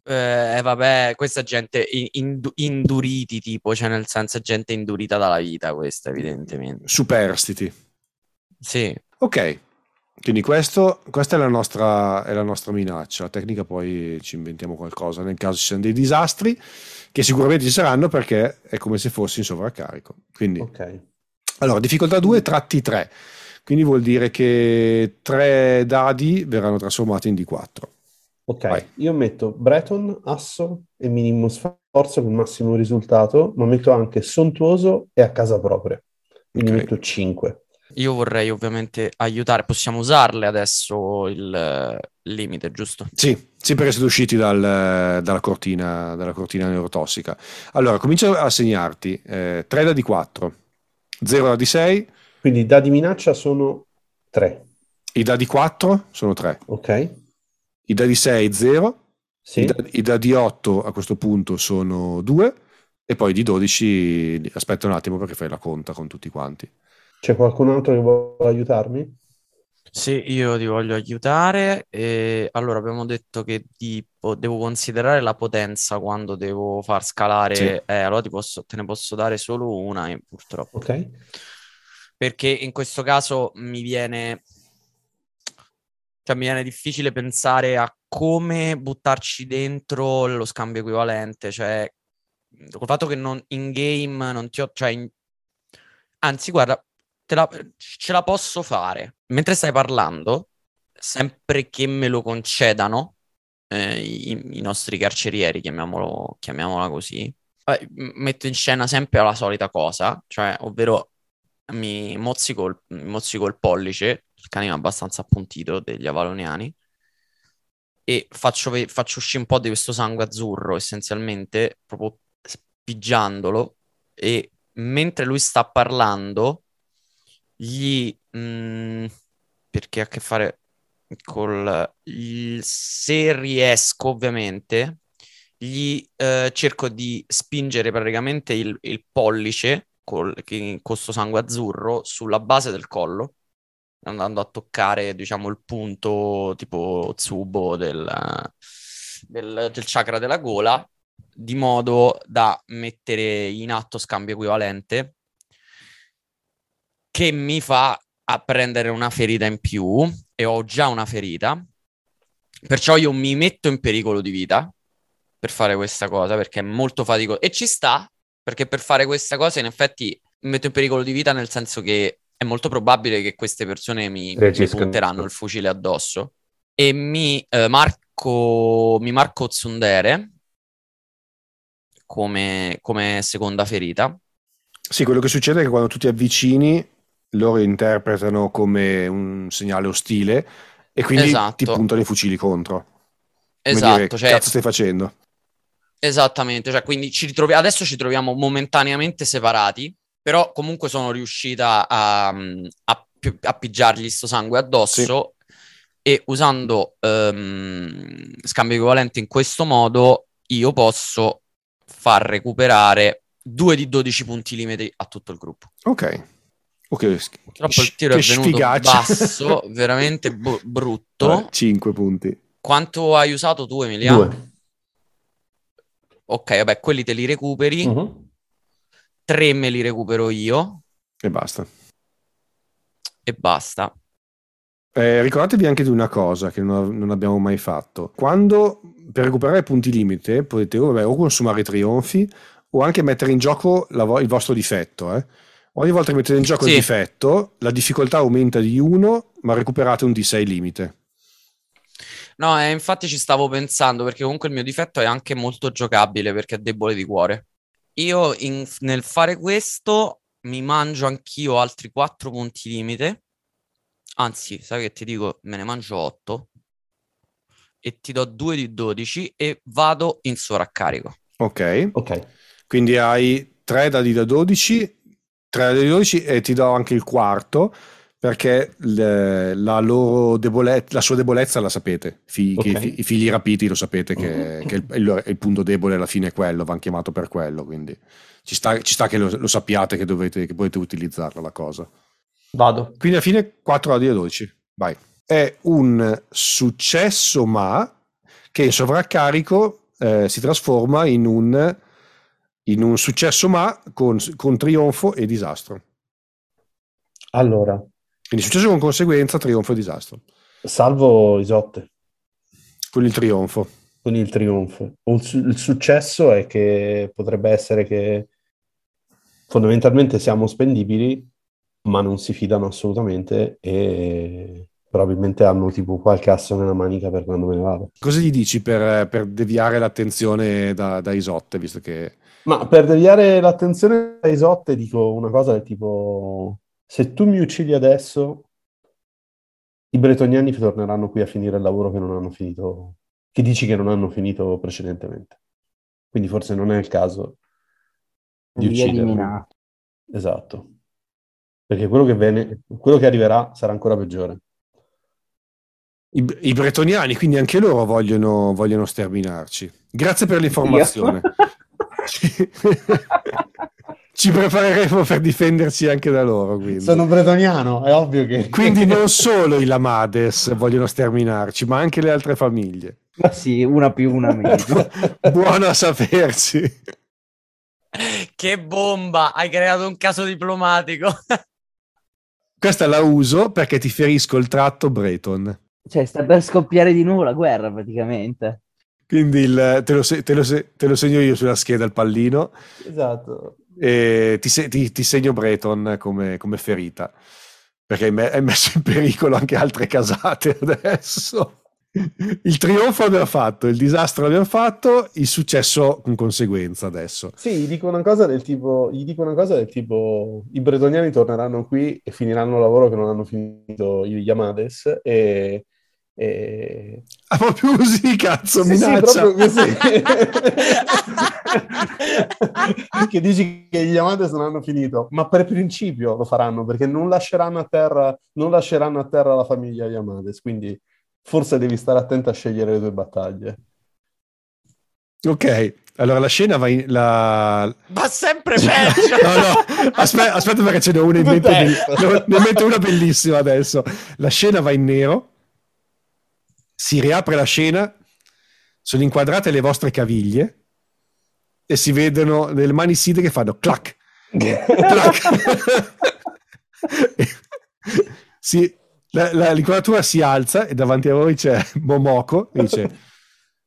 Eh, vabbè, questa gente in- indu- induriti, tipo, cioè nel senso gente indurita dalla vita, questa evidentemente. Superstiti. Sì, Ok, quindi questo, questa è la, nostra, è la nostra minaccia. La tecnica poi ci inventiamo qualcosa nel caso ci siano dei disastri, che sicuramente ci saranno perché è come se fossi in sovraccarico. Quindi, Ok. allora, difficoltà 2, tratti 3. Quindi vuol dire che tre dadi verranno trasformati in D4. Ok, Vai. io metto Breton, Asso e minimo sforzo con massimo risultato, ma metto anche sontuoso e a casa propria. Quindi Ok. metto 5. io vorrei ovviamente aiutare, possiamo usarle adesso il eh, limite, giusto? Sì, sì, perché siete usciti dal- dalla, cortina, dalla cortina neurotossica. Allora, comincia a segnarti eh, 3 dadi 4, 0 dadi 6, Quindi i dadi minaccia sono 3. i dadi 4 sono 3. Ok? I dadi 6 0, Sì? i, dadi, i dadi 8 a questo punto sono 2 e poi di 12 aspetta un attimo perché fai la conta con tutti quanti. C'è qualcun altro che vuole aiutarmi? Sì, io ti voglio aiutare. E allora abbiamo detto che tipo, devo considerare la potenza quando devo far scalare. Sì. Eh, allora ti posso- te ne posso dare solo una, eh, purtroppo. Ok? Perché in questo caso mi viene, cioè, mi viene difficile pensare a come buttarci dentro lo scambio equivalente. Cioè, col fatto che non, in game non ti ho. Cioè, in- anzi, guarda, la- ce la posso fare. Mentre stai parlando, sempre che me lo concedano eh, i, i nostri carcerieri, chiamiamola così, eh, metto in scena sempre la solita cosa, cioè, ovvero mi mozzico il, mozzico il pollice, il canino abbastanza appuntito degli avaloniani, e faccio, faccio uscire un po' di questo sangue azzurro, essenzialmente, proprio spiggiandolo, e mentre lui sta parlando, gli... mh, perché ha a che fare col... il- se riesco, ovviamente, gli eh, cerco di spingere praticamente il, il pollice col, con questo sangue azzurro sulla base del collo, andando a toccare, diciamo, il punto tipo Tsubo del, del, del chakra della gola, di modo da mettere in atto scambio equivalente, che mi fa a prendere una ferita in più, e ho già una ferita, perciò io mi metto in pericolo di vita per fare questa cosa, perché è molto faticoso. E ci sta, perché per fare questa cosa in effetti mi metto in pericolo di vita nel senso che è molto probabile che queste persone mi, mi punteranno il fucile addosso e mi eh, marco, mi marco Tsundere come, come seconda ferita. Sì, quello che succede è che quando tu ti avvicini, loro interpretano come un segnale ostile e quindi Esatto. ti puntano i fucili contro. Come Esatto, dire, cioè, cazzo stai facendo? Esattamente, cioè quindi ci ritrovi- adesso ci troviamo momentaneamente separati, però comunque sono riuscita a, a, a pigiargli sto sangue addosso e usando ehm, scambio equivalente in questo modo io posso far recuperare 2 di 12 punti limite a tutto il gruppo. Ok. Ok. Purtroppo il tiro è Che venuto sfigaccia. basso, veramente bu- brutto. 5 punti. Quanto hai usato tu, Emiliano? Due. Ok, vabbè, quelli te li recuperi, Mhm. 3 me li recupero io E basta. e basta. Eh, ricordatevi anche di una cosa che non, non abbiamo mai fatto. Quando per recuperare punti limite potete o, vabbè, o consumare trionfi o anche mettere in gioco la il vostro difetto. eh. Ogni volta che mettete in gioco il Sì. difetto, la difficoltà aumenta di 1, ma recuperate un D6 limite. No, eh, infatti ci stavo pensando perché comunque il mio difetto è anche molto giocabile perché è debole di cuore. Io in- nel fare questo mi mangio anch'io altri 4 punti limite. Anzi, sai che ti dico, me ne mangio 8 e ti do 2 di 12 e vado in sovraccarico. Ok. Ok. Quindi hai 3 dadi da 12, 3 dadi da 12 e ti do anche il quarto perché la loro debolezza, la sua debolezza la sapete. Fi- che Ok. i, fi- i figli rapiti lo sapete che, che il, il- il punto debole alla fine è quello, vanno chiamato per quello. Quindi ci sta, ci sta che lo, lo sappiate che, dovete, che potete utilizzarla la cosa. Vado. Quindi alla fine 4 dadi da 12. Vai. È un successo, ma che in sovraccarico eh, si trasforma in un, in un successo, ma con, con trionfo e disastro. Allora, Quindi successo con conseguenza, trionfo e disastro. salvo Isotte Con il trionfo. con il trionfo. Il successo è che potrebbe essere che fondamentalmente siamo spendibili, ma non si fidano assolutamente e probabilmente hanno tipo qualche asso nella manica per quando me ne vado. Cosa gli dici per, per deviare l'attenzione da, da Isotte, visto che... Ma per deviare l'attenzione a Isotte dico una cosa del tipo: se tu mi uccidi adesso, i bretoniani torneranno qui a finire il lavoro che non hanno finito, che dici che non hanno finito precedentemente. Quindi forse non è il caso di Li ucciderli. eliminato. Esatto. Perché quello che, viene, quello che arriverà sarà ancora peggiore. I, i bretoniani, quindi anche loro vogliono, vogliono sterminarci. Grazie per l'informazione. Ci- prepareremo per difenderci anche da loro. Quindi. Sono bretoniano, è ovvio che... Quindi non solo i Lamades vogliono sterminarci, ma anche le altre famiglie. Ma sì, una più, una meno. Buono a sapersi. Che bomba! Hai creato un caso diplomatico. Questa la uso perché ti ferisco il tratto Breton. Cioè, sta per scoppiare di nuovo la guerra, praticamente. Quindi il- te, lo se- te lo se- te lo segno io sulla scheda il pallino Esatto. E ti, se- ti- ti segno Breton come, come ferita. Perché hai me- hai messo in pericolo anche altre casate adesso. il trionfo abbiamo fatto, il disastro abbiamo fatto, il successo con conseguenza adesso. Sì, gli dico una cosa del tipo, cosa del tipo, i bretoniani torneranno qui e finiranno il lavoro che non hanno finito gli Yamades e... e... Ah, proprio così, cazzo, Sì, minaccia. sì, proprio così. che dici che gli Yamades non hanno finito, ma per principio lo faranno perché non lasceranno a terra, non lasceranno a terra la famiglia Yamades, quindi forse devi stare attento a scegliere le tue battaglie. Ok, allora la scena va in... La... Ma sempre peggio! No, no, aspetta, aspetta perché ce n'è una in mente, be- ne mente una bellissima adesso. La scena va in nero, si riapre la scena, sono inquadrate le vostre caviglie e si vedono delle mani side che fanno clac, clac. Sì, la- la- l'inquadratura si alza e davanti a voi c'è Momoko e dice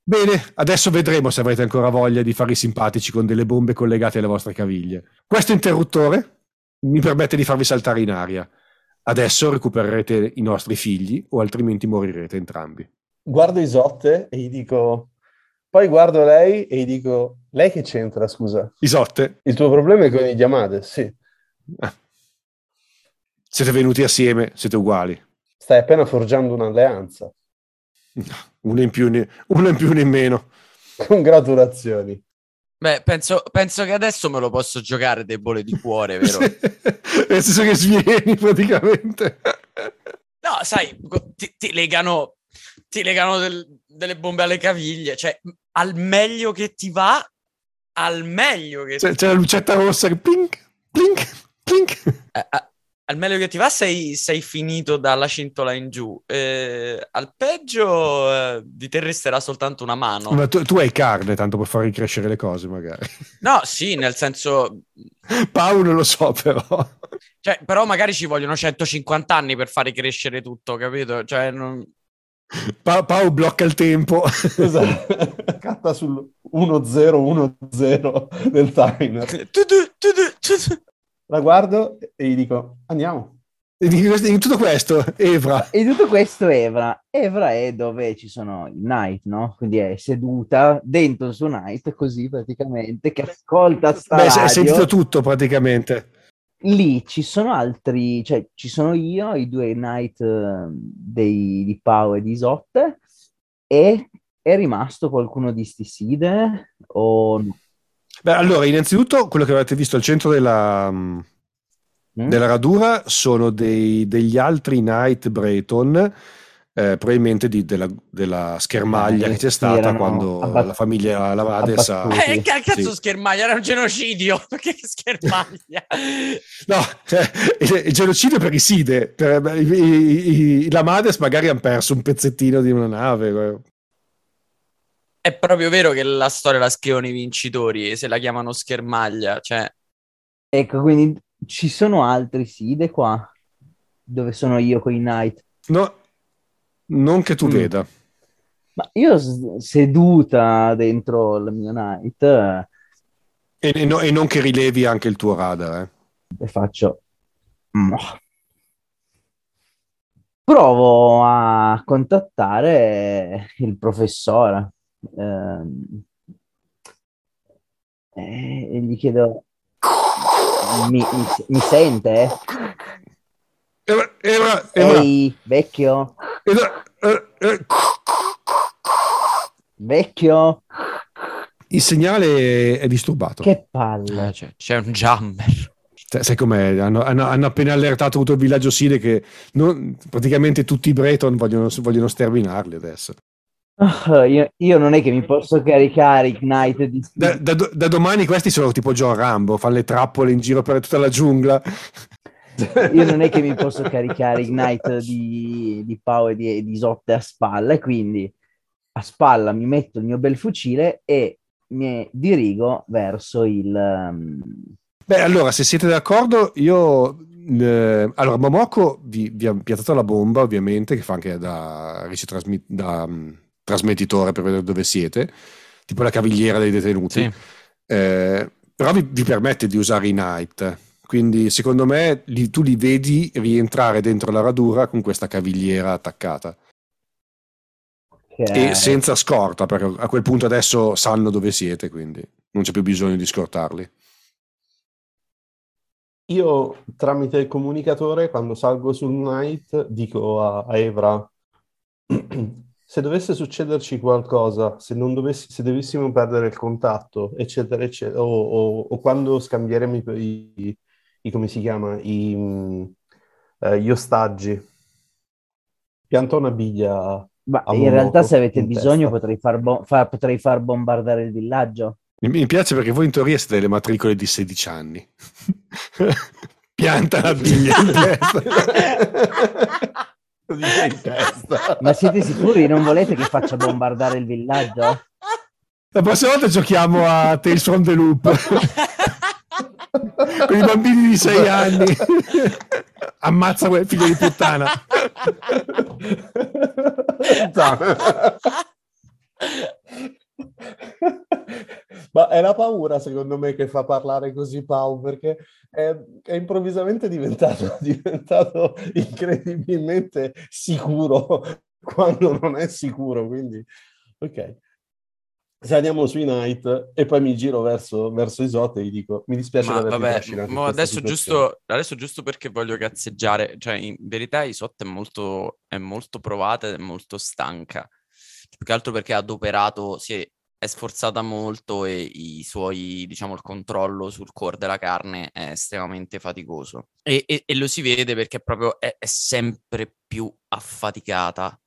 Bene, adesso vedremo se avrete ancora voglia di fare i simpatici con delle bombe collegate alle vostre caviglie. Questo interruttore mi permette di farvi saltare in aria. Adesso recupererete i nostri figli o altrimenti morirete entrambi. Guardo Isotte e gli dico, poi guardo lei e gli dico, lei che c'entra, scusa? Isotte, Il tuo problema è con i Yamades, sì. ah, siete venuti assieme, siete uguali. Stai appena forgiando un'alleanza. Uno in più, uno in più, uno in meno. Congratulazioni. Beh, penso, penso che adesso me lo posso giocare debole di cuore, vero? Nel senso che svieni praticamente. No, sai, ti, ti legano, ti legano del- delle bombe alle caviglie, cioè al meglio che ti va, al meglio che C'è, c'è la lucetta rossa che plink, plink, plink. eh, eh, al meglio che ti va sei, sei finito dalla cintola in giù. Eh, al peggio eh, di te resterà soltanto una mano. Ma tu, tu hai carne tanto per far ricrescere le cose, magari. No, sì, nel senso, Paolo lo so, però. cioè, però magari ci vogliono 150 anni per fare crescere tutto, capito? Cioè, non... Pa- Paolo blocca il tempo. Esatto. Catta sul 1-0-1-0 del timer. Tu, tu, tu, tu, tu. La guardo e gli dico, andiamo. In tutto questo, Evra. E tutto questo Evra. Evra è dove ci sono i Knight, no? Quindi è seduta dentro il suo Knight, così praticamente, che ascolta sta Beh, radio. sentito tutto praticamente. Lì ci sono altri, cioè ci sono io, i due Knight eh, dei, di Pau e di Isotte, e è rimasto qualcuno di Stiside o no? Beh, allora, innanzitutto, quello che avete visto al centro della, Mm? della radura sono dei- degli altri Knight Breton, eh, probabilmente di- della, della schermaglia Eh, che c'è stata quando abbat- la famiglia Lavades ha... Eh, che cazzo Sì. schermaglia? Era un genocidio. Perché schermaglia? No, cioè, il genocidio per i Side. Per, i, i- i- la Mades magari hanno perso un pezzettino di una nave. eh. È proprio vero che la storia la scrivono i vincitori, se la chiamano schermaglia. Cioè, Ecco, quindi ci sono altri Side qua, dove sono io con i Knight. No, non che tu Mm. veda. Ma io seduta dentro il mio Knight eh, E, e no- e non che rilevi anche il tuo radar. eh. e faccio... "Moh". Provo a contattare il professore ehm, e e gli chiedo... Mi, mi- mi sente? Evra, Evra, Evra, Ehi, vecchio? Evra, eh, eh. Vecchio? Il segnale è disturbato. Che palle. eh, c'è, c'è un jammer. Sai, sai com'è? Hanno, hanno- hanno appena allertato tutto il villaggio Side che non- praticamente tutti i Breton vogliono, vogliono sterminarli adesso. Ah, io, io non è che mi posso caricare i Knight di... Da, da da domani questi sono tipo John Rambo, fanno le trappole in giro per tutta la giungla. Io non è che mi posso caricare i Knight di, di Pau e di, di Isotte a spalla, e quindi a spalla mi metto il mio bel fucile e mi dirigo verso il... um, Beh, allora, se siete d'accordo, io... eh, allora, Momoko vi, vi ha piazzato la bomba, ovviamente, che fa anche da, rice trasmi- da, mm, trasmettitore per vedere dove siete, tipo la cavigliera dei detenuti. Sì. Eh, però vi, vi permette di usare i Knight. Quindi, secondo me, li- tu li vedi rientrare dentro la radura con questa cavigliera attaccata. E senza scorta, perché a quel punto adesso sanno dove siete, quindi non c'è più bisogno di scortarli. Io tramite il comunicatore, quando salgo sul night, dico a, a Evra, se dovesse succederci qualcosa, se, dovessi, se dovessimo perdere il contatto, eccetera, eccetera, o, o, o quando scambieremo i, i, i, come si chiama, i, eh, gli ostaggi, pianta una biglia. Ma in realtà se avete bisogno potrei far, bo- fa- potrei far bombardare il villaggio. Mi piace perché voi in teoria siete delle matricole di 16 anni. Pianta la biglia in testa. Ma siete sicuri? Non volete che faccia bombardare il villaggio? La prossima volta giochiamo a Tales from the Loop. Con i bambini di 6 anni. Ammazza quel figlio di puttana. Ma è la paura, secondo me, che fa parlare così Pau, perché è, è improvvisamente diventato, diventato, incredibilmente sicuro quando non è sicuro. Quindi, ok. Saliamo sui night e poi mi giro verso, verso Isotte e gli dico: Mi dispiace ma vabbè, ma adesso giusto, adesso giusto perché voglio cazzeggiare, cioè in verità Isotte è molto, è molto provata ed è molto stanca più che altro perché ha adoperato, si è, è, sforzata molto e i suoi, diciamo, il controllo sul core della carne è estremamente faticoso. E, e, e lo si vede perché proprio è, è sempre più affaticata.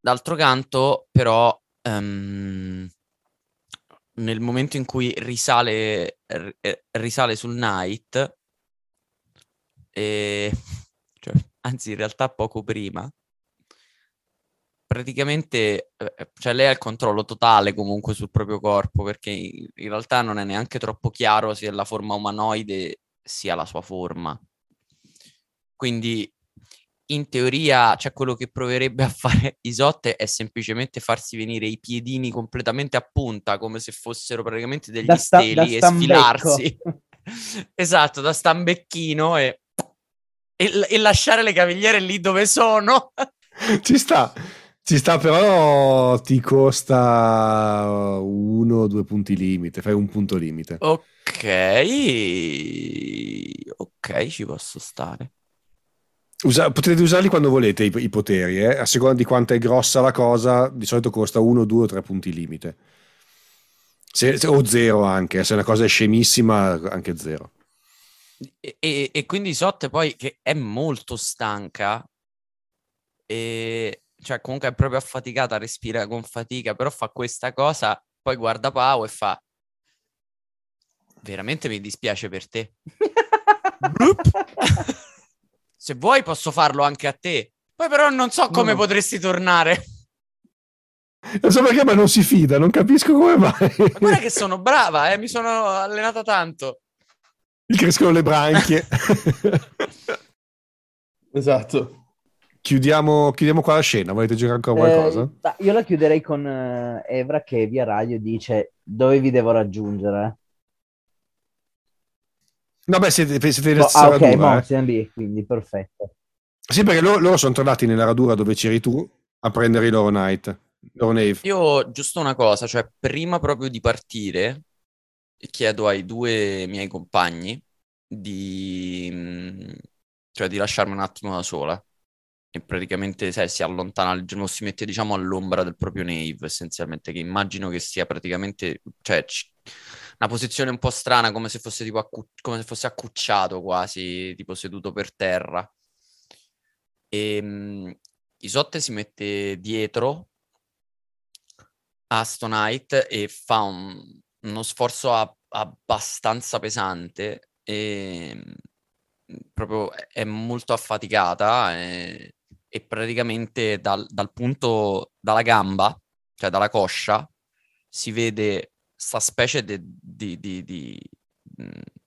D'altro canto, però, um, nel momento in cui risale, r- risale sul night, e, cioè, anzi in realtà poco prima, praticamente eh, eh, cioè lei ha il controllo totale comunque sul proprio corpo perché in realtà non è neanche troppo chiaro se la forma umanoide sia la sua forma. Quindi in teoria, cioè quello che proverebbe a fare Isotte è semplicemente farsi venire i piedini completamente a punta, come se fossero praticamente degli sta, steli e sfilarsi. esatto, da stambecchino e, e, e lasciare le cavigliere lì dove sono. Ci sta. Ci sta, però ti costa uno o due punti limite, fai un punto limite. Ok, ok, ci posso stare. Usa, potete usarli quando volete i, i poteri, eh? a seconda di quanto è grossa la cosa, di solito costa uno, due o tre punti limite. Se, se, o zero anche, se una cosa è scemissima, anche zero. E, e, e quindi Sotte poi, che è molto stanca, e cioè comunque è proprio affaticata, respira con fatica, però fa questa cosa, poi guarda Pau e fa veramente mi dispiace per te. Se vuoi posso farlo anche a te. Poi però non so come no. potresti tornare. Non so perché, ma non si fida, non capisco come mai. Ma guarda che sono brava, eh? mi sono allenata tanto. Mi crescono le branchie. esatto. Chiudiamo, chiudiamo, qua la scena, volete giocare ancora qualcosa? Eh, io la chiuderei con uh, Evra che via radio dice dove vi devo raggiungere. No, beh, siete, siete oh, ah, ok, radura, eh. siamo lì, quindi perfetto. Sì, perché loro, loro, sono tornati nella radura dove c'eri tu a prendere i loro night, loro nave. Io giusto una cosa, cioè prima proprio di partire chiedo ai due miei compagni di, cioè, di lasciarmi un attimo da sola e praticamente sai, si allontana, non si mette diciamo all'ombra del proprio Nave essenzialmente, che immagino che sia praticamente, cioè c- una posizione un po' strana come se fosse tipo accu- come se fosse accucciato quasi, tipo seduto per terra. E um, Isotte si mette dietro a Stonite e fa un, uno sforzo a- abbastanza pesante e proprio è molto affaticata e e praticamente dal, dal punto, dalla gamba, cioè dalla coscia, si vede questa specie di, di, di, di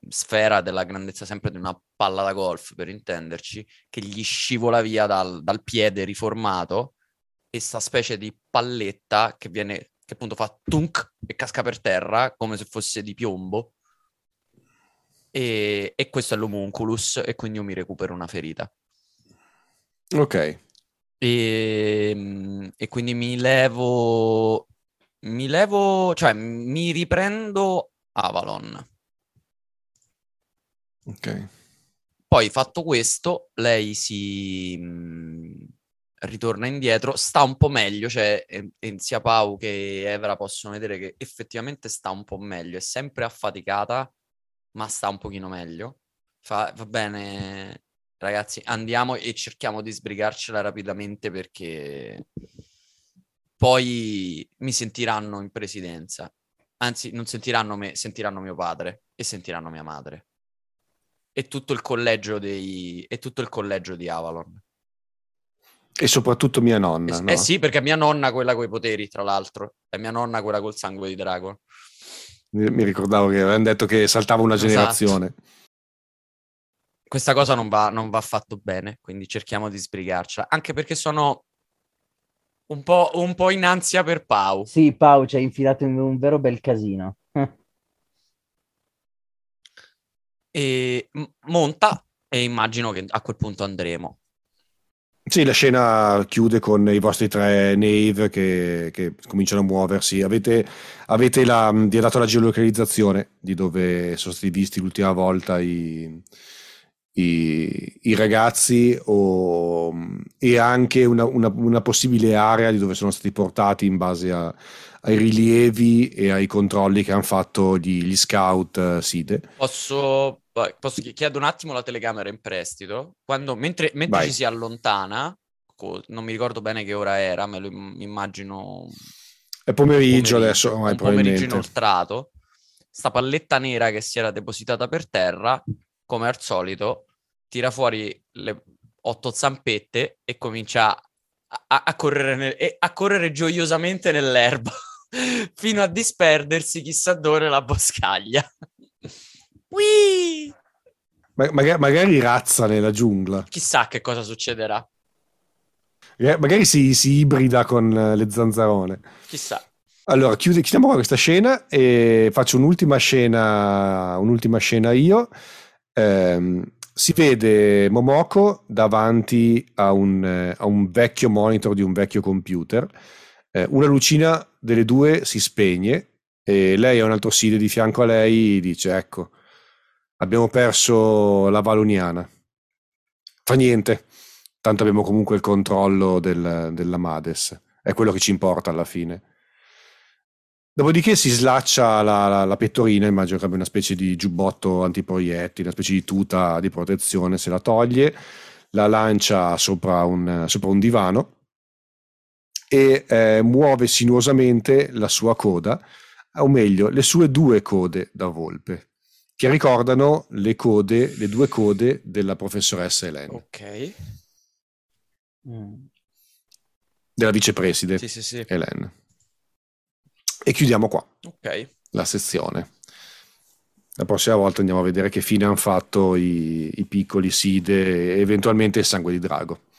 sfera della grandezza sempre di una palla da golf, per intenderci, che gli scivola via dal, dal piede riformato e sta specie di palletta che viene, che appunto fa tunk e casca per terra come se fosse di piombo. E, e questo è l'homunculus e quindi io mi recupero una ferita. Ok. E, ehm, e quindi mi levo, mi levo, cioè mi riprendo Avalon. Ok. Poi fatto questo, lei si mh, ritorna indietro, sta un po' meglio, cioè e- e sia Pau che Evra possono vedere che effettivamente sta un po' meglio, è sempre affaticata, ma sta un pochino meglio. Fa, va bene, ragazzi, andiamo e cerchiamo di sbrigarcela rapidamente perché poi mi sentiranno in presidenza. Anzi, non sentiranno me, sentiranno mio padre e sentiranno mia madre. E tutto il collegio dei e tutto il collegio di Avalon. E soprattutto mia Eh, nonna, s- no? eh sì, perché mia nonna quella con i poteri, tra l'altro. È mia nonna quella col sangue di drago. Mi, mi ricordavo che avevano detto che saltava una Esatto. generazione. Questa cosa non va, non va affatto bene, quindi cerchiamo di sbrigarcela. Anche perché sono un po', un po' in ansia per Pau. Sì, Pau ci ha infilato in un vero bel casino. E m- monta e immagino che a quel punto andremo. Sì, la scena chiude con i vostri tre Nave che, che cominciano a muoversi. Avete, avete la, vi ha dato la geolocalizzazione di dove sono stati visti l'ultima volta i, i, i ragazzi o- e anche una, una- una possibile area di dove sono stati portati in base a- ai rilievi e ai controlli che hanno fatto gli, gli scout eh, SIDE. Posso, posso chi- chiedo un attimo la telecamera in prestito? Quando, mentre mentre ci si allontana, non mi ricordo bene che ora era, me lo im- immagino È pomeriggio, pomeriggio, adesso, ormai, pomeriggio inoltrato, sta palletta nera che si era depositata per terra, come al solito, tira fuori le otto zampette e comincia a, a- correre, nel- a correre gioiosamente nell'erba fino a disperdersi chissà dove la boscaglia. Whee! Ma- maga- magari razza nella giungla. Chissà che cosa succederà. Magari si, si ibrida con eh, le zanzarone. Chissà. Allora, chiude- chiudiamo qua questa scena e faccio un'ultima scena, un'ultima scena io. Ehm, si vede Momoko davanti a un, eh, a un vecchio monitor di un vecchio computer. Eh, una lucina delle due si spegne e lei ha un altro SID di fianco a lei dice, ecco, abbiamo perso la Valoniana. Fa niente, tanto abbiamo comunque il controllo del- della Mades. È quello che ci importa alla fine. Dopodiché si slaccia la, la- la pettorina, immagino che abbia una specie di giubbotto antiproiettili, una specie di tuta di protezione, se la toglie, la lancia sopra un, sopra un divano e eh, muove sinuosamente la sua coda, o meglio, le sue due code da volpe, che ricordano le code, le due code della professoressa Helen, Ok. Mm. della vicepreside Sì, sì, sì. Helen. E chiudiamo qua. Ok. la sezione. La prossima volta andiamo a vedere che fine hanno fatto i, i piccoli Side e eventualmente il sangue di drago.